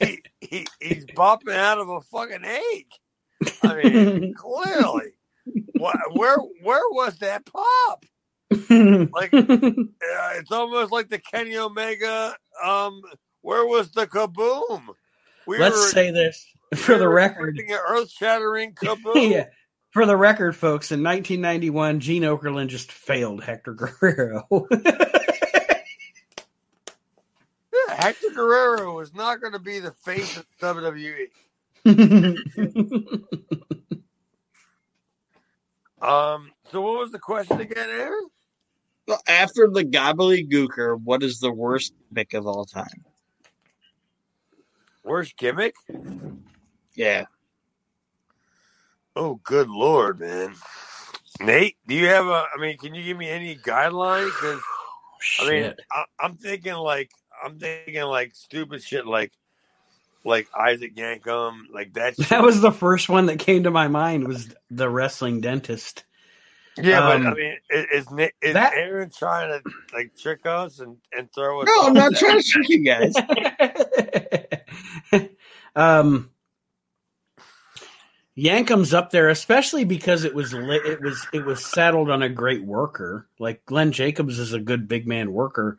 he, he, he's bopping out of a fucking egg. I mean, *laughs* clearly. What, where where was that pop? Like, uh, it's almost like the Kenny Omega. Um, where was the kaboom? We Let's were, say this for we the record. an earth-shattering *laughs* kaboom. yeah. For the record, folks, in 1991, Gene Okerlund just failed Hector Guerrero. *laughs* Yeah, Hector Guerrero is not going to be the face of WWE. *laughs* Um. So what was the question again, Aaron? Well, After the gobbledygooker, what is the worst pick of all time? Worst gimmick? Yeah. Oh, good lord, man. Nate, do you have a? I mean, can you give me any guidelines? 'Cause, I mean, I, I'm thinking like I'm thinking like stupid shit, like like Isaac Yankem, like that. *laughs* Shit. that was the first one that came to my mind was the wrestling dentist. yeah, but I um, mean, is is, Nick, is that- Aaron trying to like trick us and and throw us? No, I'm not trying to trick you guys. *laughs* um, Yankem's up there, especially because it was li- it was it was saddled on a great worker. Like Glenn Jacobs is a good big man worker.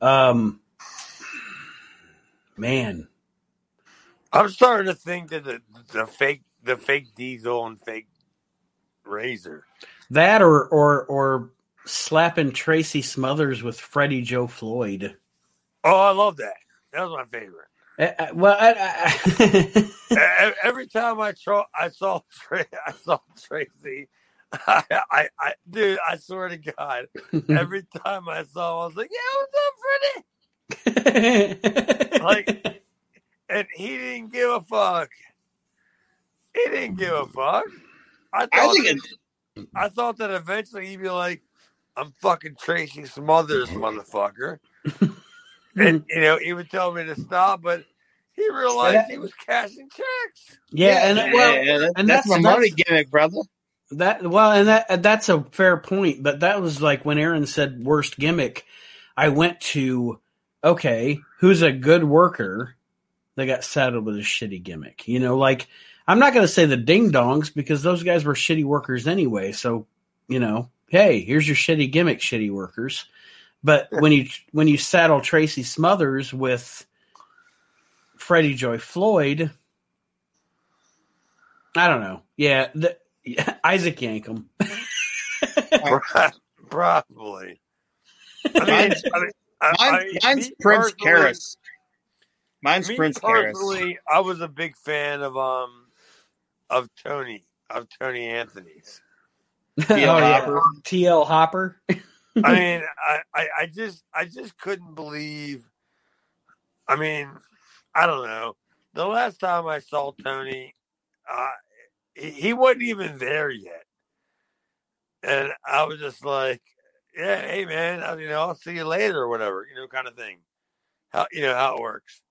Um, man, I'm starting to think that the the fake the fake Diesel and fake Razor. that or or or slapping Tracy Smothers with Freddie Joe Floyd. Oh, I love that. That was my favorite. Uh, well, I, I, *laughs* Every time I tro- I saw Tra- *laughs* I saw Tracy, *laughs* I, I, I, dude, I swear to God, every time I saw, him, I was like, "Yeah, what's up, Freddie?" Like- *laughs* And he didn't give a fuck. He didn't give a fuck. I thought, I think that, it, I thought that eventually he'd be like, "I'm fucking Tracy Smothers, motherfucker," *laughs* and you know he would tell me to stop, but he realized he was cashing checks. yeah, and uh, well, yeah, that- and that's, that's- my money that's- gimmick, brother. That well, and that that's a fair point, but that was like when Aaron said worst gimmick. I went to okay, who's a good worker that got saddled with a shitty gimmick? You know, like I'm not going to say the Ding Dongs because those guys were shitty workers anyway. So you know, hey, here's your shitty gimmick, shitty workers. But when you when you saddle Tracy Smothers with Freddie Joe Floyd, I don't know. Yeah, the, yeah, *laughs* Isaac Yankem. *laughs* Probably. I mean, I mean, I, I mine's Prince personally- Karras. Mine's Prince Karras. I was a big fan of um of Tony of Tony Anthony's. *laughs* TL Hopper. TL Hopper. *laughs* I mean, I, I, I just I just couldn't believe. I mean, I don't know. The last time I saw Tony, uh, he, he wasn't even there yet, and I was just like, "Yeah, hey man, I, you know, I'll see you later or whatever, you know, kind of thing." How you know how it works.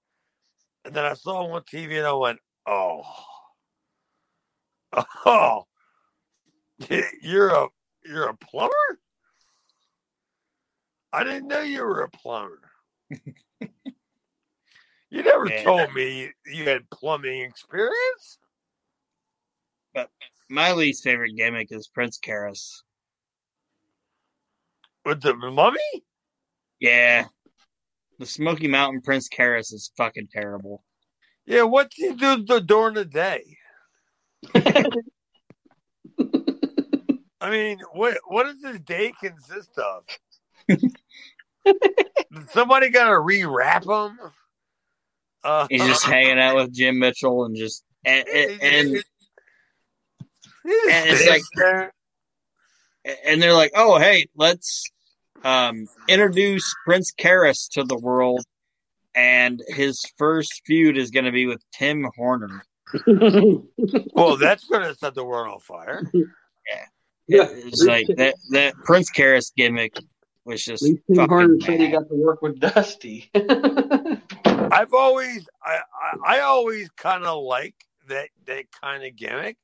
And then I saw him on TV, and I went, "Oh, *laughs* oh, you're a you're a plumber." I didn't know you were a plumber. you never Yeah. told me you had plumbing experience. But my least favorite gimmick is Prince Karras. With the mummy? Yeah. The Smoky Mountain Prince Karras is fucking terrible. Yeah, what what's he do th- during the day? *laughs* I mean, what what does his day consist of? *laughs* Somebody gotta rewrap him? Uh, He's just *laughs* hanging out with Jim Mitchell and just and and, and, and it's like- and they're like, "Oh, hey, let's um, introduce Prince Karras to the world." And his first feud is going to be with Tim Horner. *laughs* well, that's *laughs* gonna set the world on fire. yeah, It's like that that Prince Karras gimmick was just Tim Horner said he got to work with Dusty. *laughs* I've always, I, I, I always kind of like that that kind of gimmick,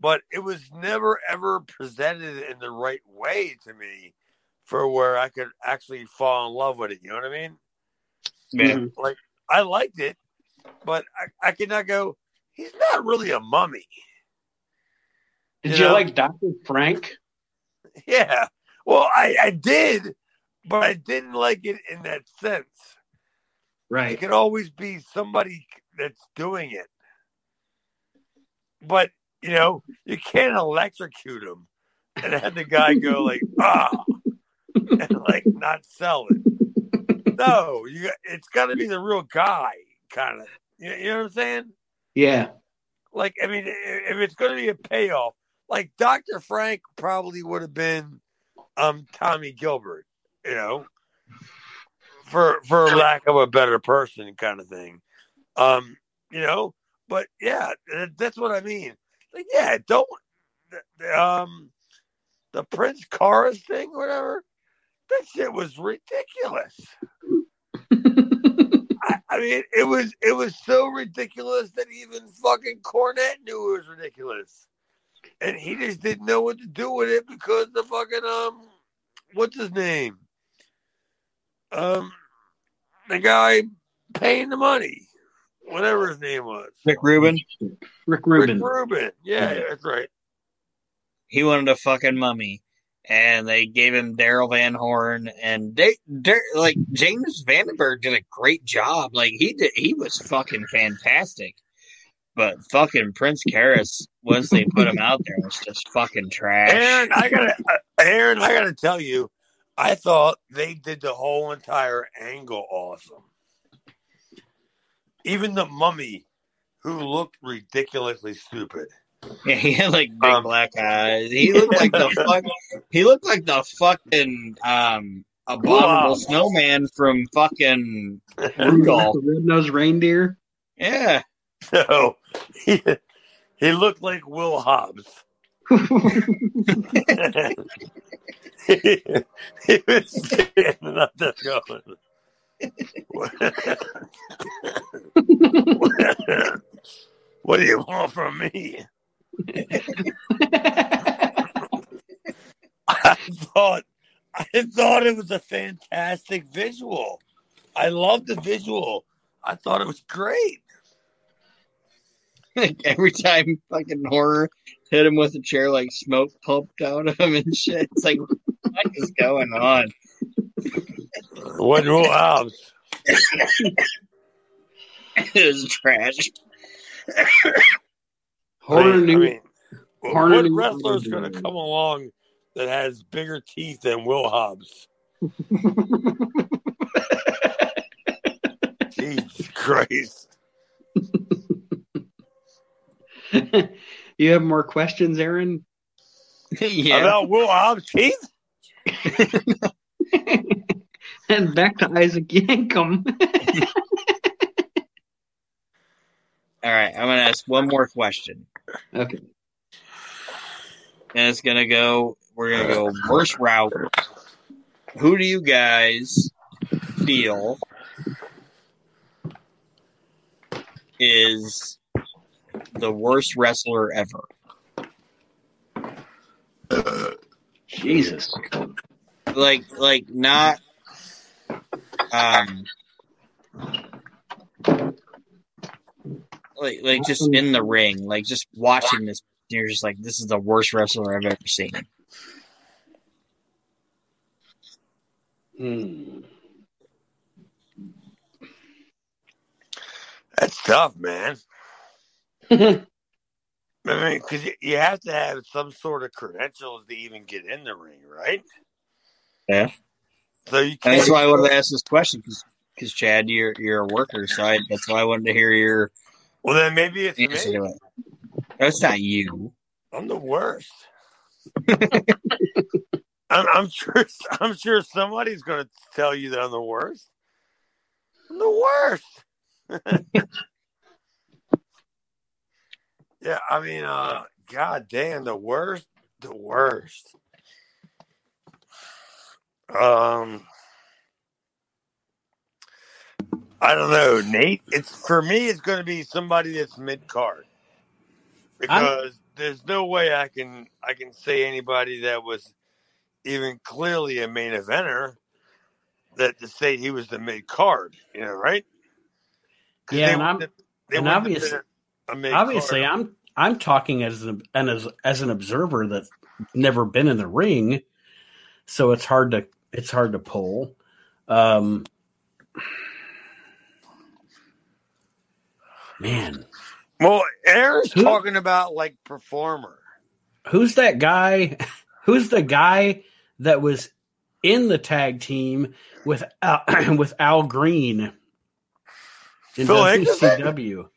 but it was never ever presented in the right way to me for where I could actually fall in love with it. You know what I mean? Yeah. Like I liked it, but I, I could not go. He's not really a mummy. Did You you know? like Doctor Frank? *laughs* Yeah. Well, I, I did, but I didn't like it in that sense. Right. It Right. can always be somebody that's doing it. But, you know, you can't electrocute him and have the guy go like, *laughs* ah, and *laughs* like not sell it. *laughs* No, you it's got to be the real guy, kind of. You, you know what I'm saying? Yeah. Like, I mean, if it's going to be a payoff, like Dr. Frank probably would have been um Tommy Gilbert, you know, for for lack of a better person kind of thing. Um, you know, but yeah, that's what I mean. Like, yeah, don't um the Prince Karras thing, whatever. That shit was ridiculous. *laughs* I, I mean, it was it was so ridiculous that even fucking Cornette knew it was ridiculous, and he just didn't know what to do with it because the fucking um, what's his name? Um, the guy paying the money, whatever his name was, Rick Rubin, Rick Rubin. Rick Rubin. Yeah, Yeah. that's right. he wanted a fucking mummy, and they gave him Daryl Van Horn, and they, like James Vandenberg did a great job. Like he did, he was fucking fantastic. But fucking Prince Karras, once they put him out there, was just fucking trash. Aaron, I gotta, uh, Aaron, I gotta tell you, I thought they did the whole entire angle awesome. Even the mummy, who looked ridiculously stupid. Yeah, he had like big Um, black eyes. He looked like the *laughs* fuck. He looked like the fucking um abominable Wow. snowman from fucking *laughs* Rudolph. The red-nosed reindeer. Yeah, So he, he looked like Will Hobbs. he, *laughs* he was standing up there going. what do you want from me? I thought I thought it was a fantastic visual. I loved the visual. I thought it was great. like *laughs* every time fucking Horner hit him with a chair, like smoke pumped out of him and shit. It's like, what is going on? What Will Hobbs? *laughs* it was trash. Horner I mean, knew. I mean, what knew- wrestler's going to come along that has bigger teeth than Will Hobbs? *laughs* Jesus Christ! *laughs* you have more questions, Aaron? *laughs* yeah. About Will Hobbs' teeth? and back to Isaac Yankem. All right, I'm gonna ask one more question, okay. and it's gonna go. We're gonna go worst route. Who do you guys feel is the worst wrestler ever? Jesus. like like not um like like just in the ring like just watching this you're just like this is the worst wrestler i've ever seen Hmm. That's tough, man. *laughs* I mean, because you, you have to have some sort of credentials to even get in the ring, right? Yeah. So you can't- that's why i wanted to ask this question because chad you're you're a worker so I, that's why i wanted to hear your Well, then maybe it's answer me. that's not you I'm the worst. *laughs* I'm, I'm sure. I'm sure somebody's going to tell you that I'm the worst. I'm the worst. *laughs* yeah, I mean, uh, god damn, the worst. The worst. Um, I don't know, Nate. It's for me. It's going to be somebody that's mid card because there's no way I can I can say anybody that was even clearly a main eventer that to say he was the mid card, you know, right? Yeah, and I'm- and wouldn't have obvious- been a mid Obviously, card. I'm I'm talking as an and as as an observer that's never been in the ring, so it's hard to it's hard to pull. Um, man, well, Aaron's Who- talking about like performer. who's that guy? *laughs* Who's the guy that was in the tag team with Al, *clears throat* with Al Green in Phil Hickerson? WCW?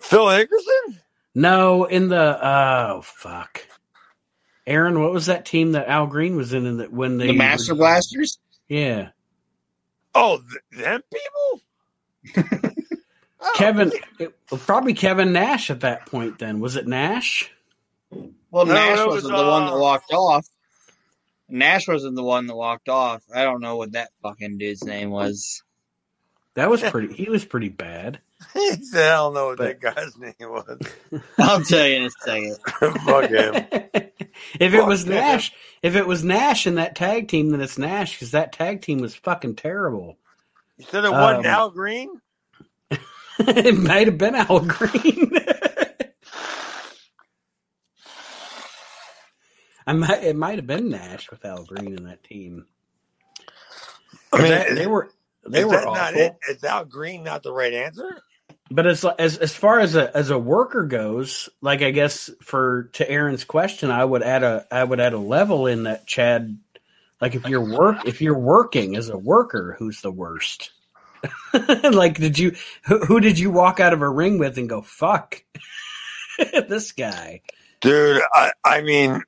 Phil Hickerson? No, in the oh fuck. Aaron, what was that team that Al Green was in, in the, when they The Master Blasters? Yeah, Oh, th- them people? *laughs* Oh, Kevin, it, probably Kevin Nash at that point. Then was it Nash? Well, No, Nash was, wasn't the one that uh, walked off. Nash wasn't the one that walked off. I don't know what that fucking dude's name was. That was *laughs* pretty. He was pretty bad. *laughs* I don't know what But- that guy's name was. I'll tell you in a second. Fuck him. if it was him. Nash, if it was Nash in that tag team, then it's Nash because that tag team was fucking terrible. You said it wasn't Um, Al Green? *laughs* it might have been Al Green. I might. It might have been Nash with Al Green in that team. I mean, That- is- they were they were awful. not it? Is Al Green not the right answer? But as as as far as a as a worker goes, like I guess for to Aaron's question, I would add a I would add a level in that Chad. Like if you're work if you're working as a worker, who's the worst? *laughs* like did you who, who did you walk out of a ring with and go fuck *laughs* this guy? Dude, I, I mean,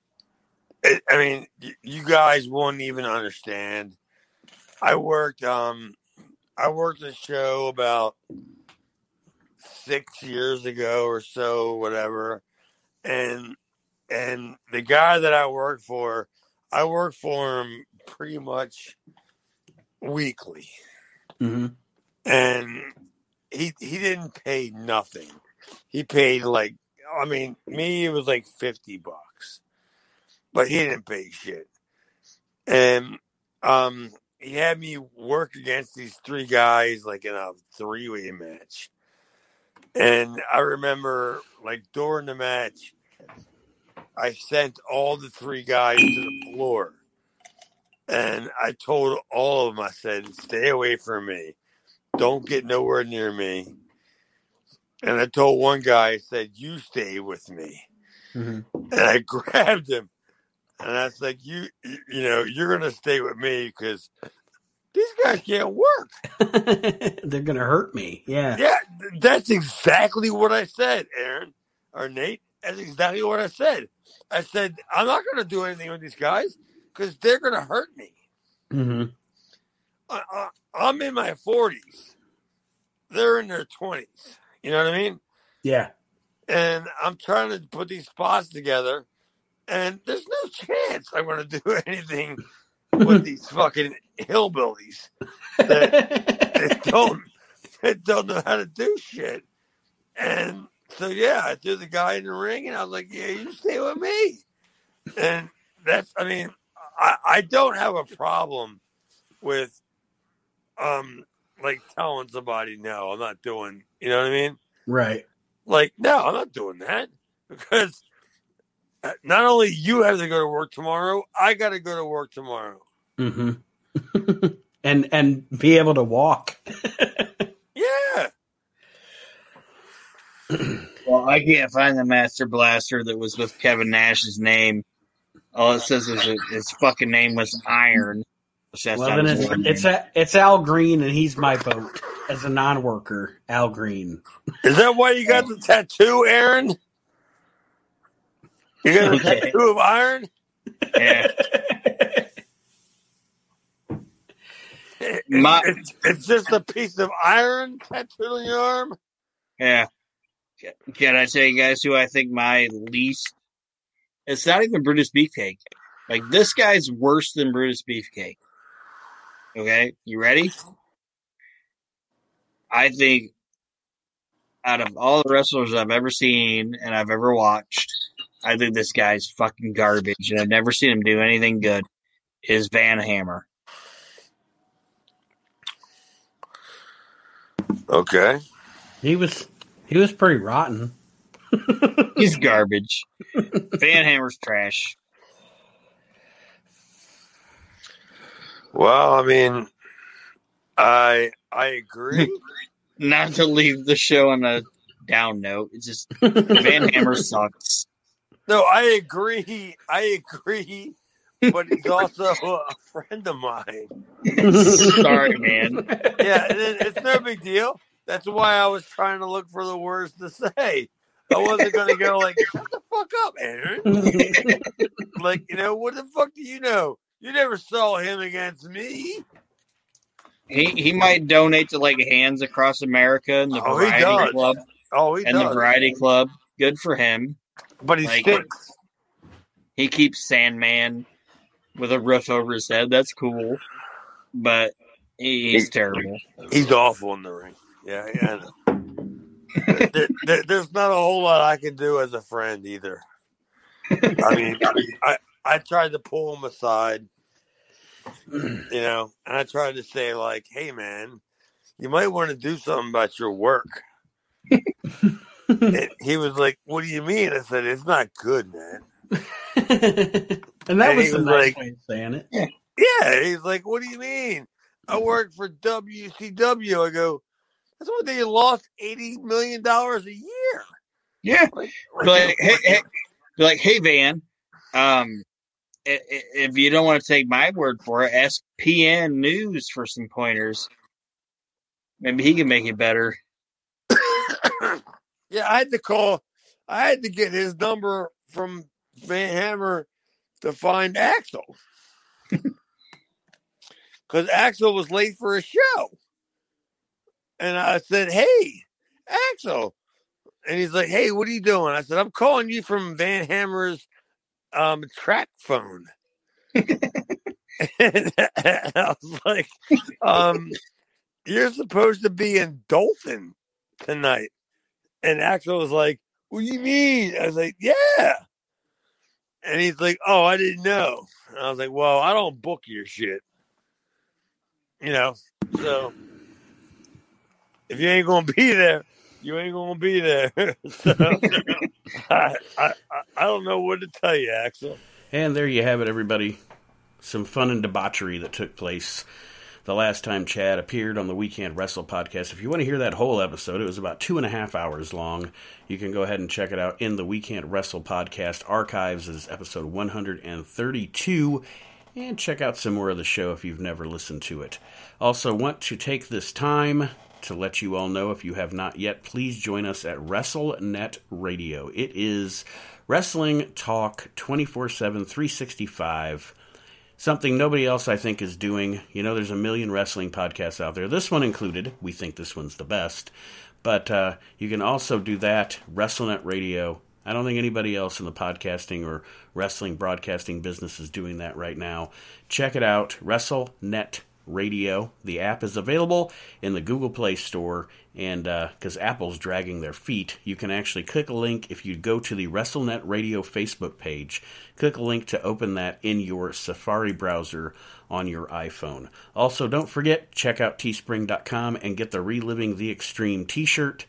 I mean, you guys won't even understand. I worked, um, I worked a show about six years ago or so, whatever, and and the guy that I worked for, I work for him pretty much weekly, Mm-hmm. and he he didn't pay nothing. He paid like I mean, me it was like fifty bucks. But he didn't pay shit. And um he had me work against these three guys like in a three way match. And I remember like during the match I sent all the three guys to the floor. And I told all of them, I said, stay away from me. Don't get nowhere near me. And I told one guy, I said, you stay with me. Mm-hmm. And I *laughs* grabbed him. And I was like, you, you know, you're going to stay with me because these guys can't work. *laughs* They're gonna hurt me. Yeah. Yeah, that's exactly what I said, Aaron or Nate. That's exactly what I said. I said, I'm not going to do anything with these guys because they're going to hurt me. Mm-hmm. I, I, I'm in my 40s. They're in their 20s. You know what I mean? Yeah. and I'm trying to put these spots together, and there's no chance I'm going to do *laughs* anything with these *laughs* fucking hillbillies that *laughs* don't that don't know how to do shit. And so yeah, I threw the guy in the ring, and I was like, "Yeah, you stay with me." And that's, I mean, I, I don't have a problem with, um, like telling somebody, "No, I'm not doing." You know what I mean? right. Like, no, I'm not doing that because uh, not only you have to go to work tomorrow, I got to go to work tomorrow. Mm-hmm. *laughs* and and be able to walk. *laughs* Yeah. Well, I can't find the Master Blaster that was with Kevin Nash's name. All it says is that his fucking name was Iron. Which that's well, then it's it's, a, it's Al Green, and he's my vote as a non-worker. Al Green. Is that why you got the tattoo, Aaron? You got a Okay. tattoo of iron? yeah. My- it's, it's just a piece of iron tattooed on your arm? Yeah. Can I tell you guys who I think my least? It's not even Brutus Beefcake. Like this guy's worse than Brutus Beefcake. Okay, you ready? I think out of all the wrestlers I've ever seen and I've ever watched, I think this guy's fucking garbage, and I've never seen him do anything good. Is Van Hammer? Okay. He was he was pretty rotten. *laughs* He's garbage. Van Hammer's trash. Well, I mean, I I agree. *laughs* Not to leave the show on a down note. It's just Van Hammer *laughs* sucks. No, I agree. I agree. But he's also a friend of mine. Sorry, man. Yeah, it, it's no big deal. That's why I was trying to look for the words to say. I wasn't gonna go like, shut the fuck up, Aaron. *laughs* like, you know, what the fuck do you know? You never saw him against me. He he might donate to like Hands Across America and the Oh, he Variety does. Club Oh, he and the. Variety Club. Good for him. but he like- stinks. He keeps Sandman with a roof over his head. That's cool, but he, he's terrible. He's awful in the ring. Yeah, yeah. I know. there, there- there's not a whole lot I can do as a friend either. I mean, I I tried to pull him aside, you know, and I tried to say like, "Hey, man, you might want to do something about your work." And he was like, "What do you mean?" I said, "It's not good, man." and that And was he the was nice like- way of saying it. Yeah, he's like, "What do you mean?" I work for WCW. I go, "That's what they lost eighty million dollars a year." Yeah. Like, Be like, hey, hey, like, hey, Van. Um, if you don't want to take my word for it, ask PN News for some pointers. Maybe he can make it better. *coughs* yeah, I had to call. I had to get his number from Van Hammer to find Axel *laughs* because Axel was late for a show, and I said, "Hey, Axel," and he's like, "Hey, what are you doing?" I said, "I'm calling you from Van Hammer's um, track phone." *laughs* and I was like, um, "You're supposed to be in Dolphin tonight." And Axel was like, What do you mean? I was like, Yeah. And he's like, Oh, I didn't know. And I was like, Well, I don't book your shit. You know, so if you ain't gonna be there, you ain't gonna be there. *laughs* so *laughs* I, I I- I don't know what to tell you, Axel. And there you have it, everybody. Some fun and debauchery that took place the last time Chad appeared on the Weekend Wrestle podcast. If you want to hear that whole episode, it was about two and a half hours long. You can go ahead and check it out in the Weekend Wrestle podcast archives as episode 132 and check out some more of the show if you've never listened to it. Also, want to take this time to let you all know if you have not yet, please join us at WrestleNet Radio. It is wrestling talk 24 7, 365 something nobody else I think is doing. You know, there's a million wrestling podcasts out there, this one included. We think this one's the best. But uh, you can also do that, WrestleNet Radio. I don't think anybody else in the podcasting or wrestling broadcasting business is doing that right now. Check it out, WrestleNet Radio. The app is available in the Google Play Store, and uh, because Apple's dragging their feet, you can actually click a link if you go to the WrestleNet Radio Facebook page. Click a link to open that in your Safari browser on your iPhone. Also, don't forget check out teespring.com and get the Reliving the Extreme T-shirt.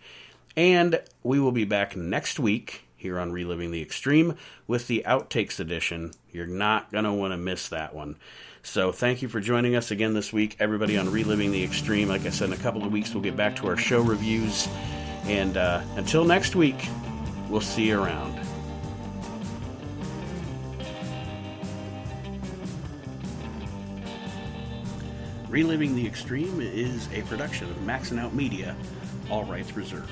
And we will be back next week here on Reliving the Extreme with the Outtakes edition. You're not going to want to miss that one. So thank you for joining us again this week, everybody on Reliving the Extreme. Like I said, in a couple of weeks, we'll get back to our show reviews. And uh, until next week, we'll see you around. Reliving the Extreme is a production of Maxing Out Media, all rights reserved.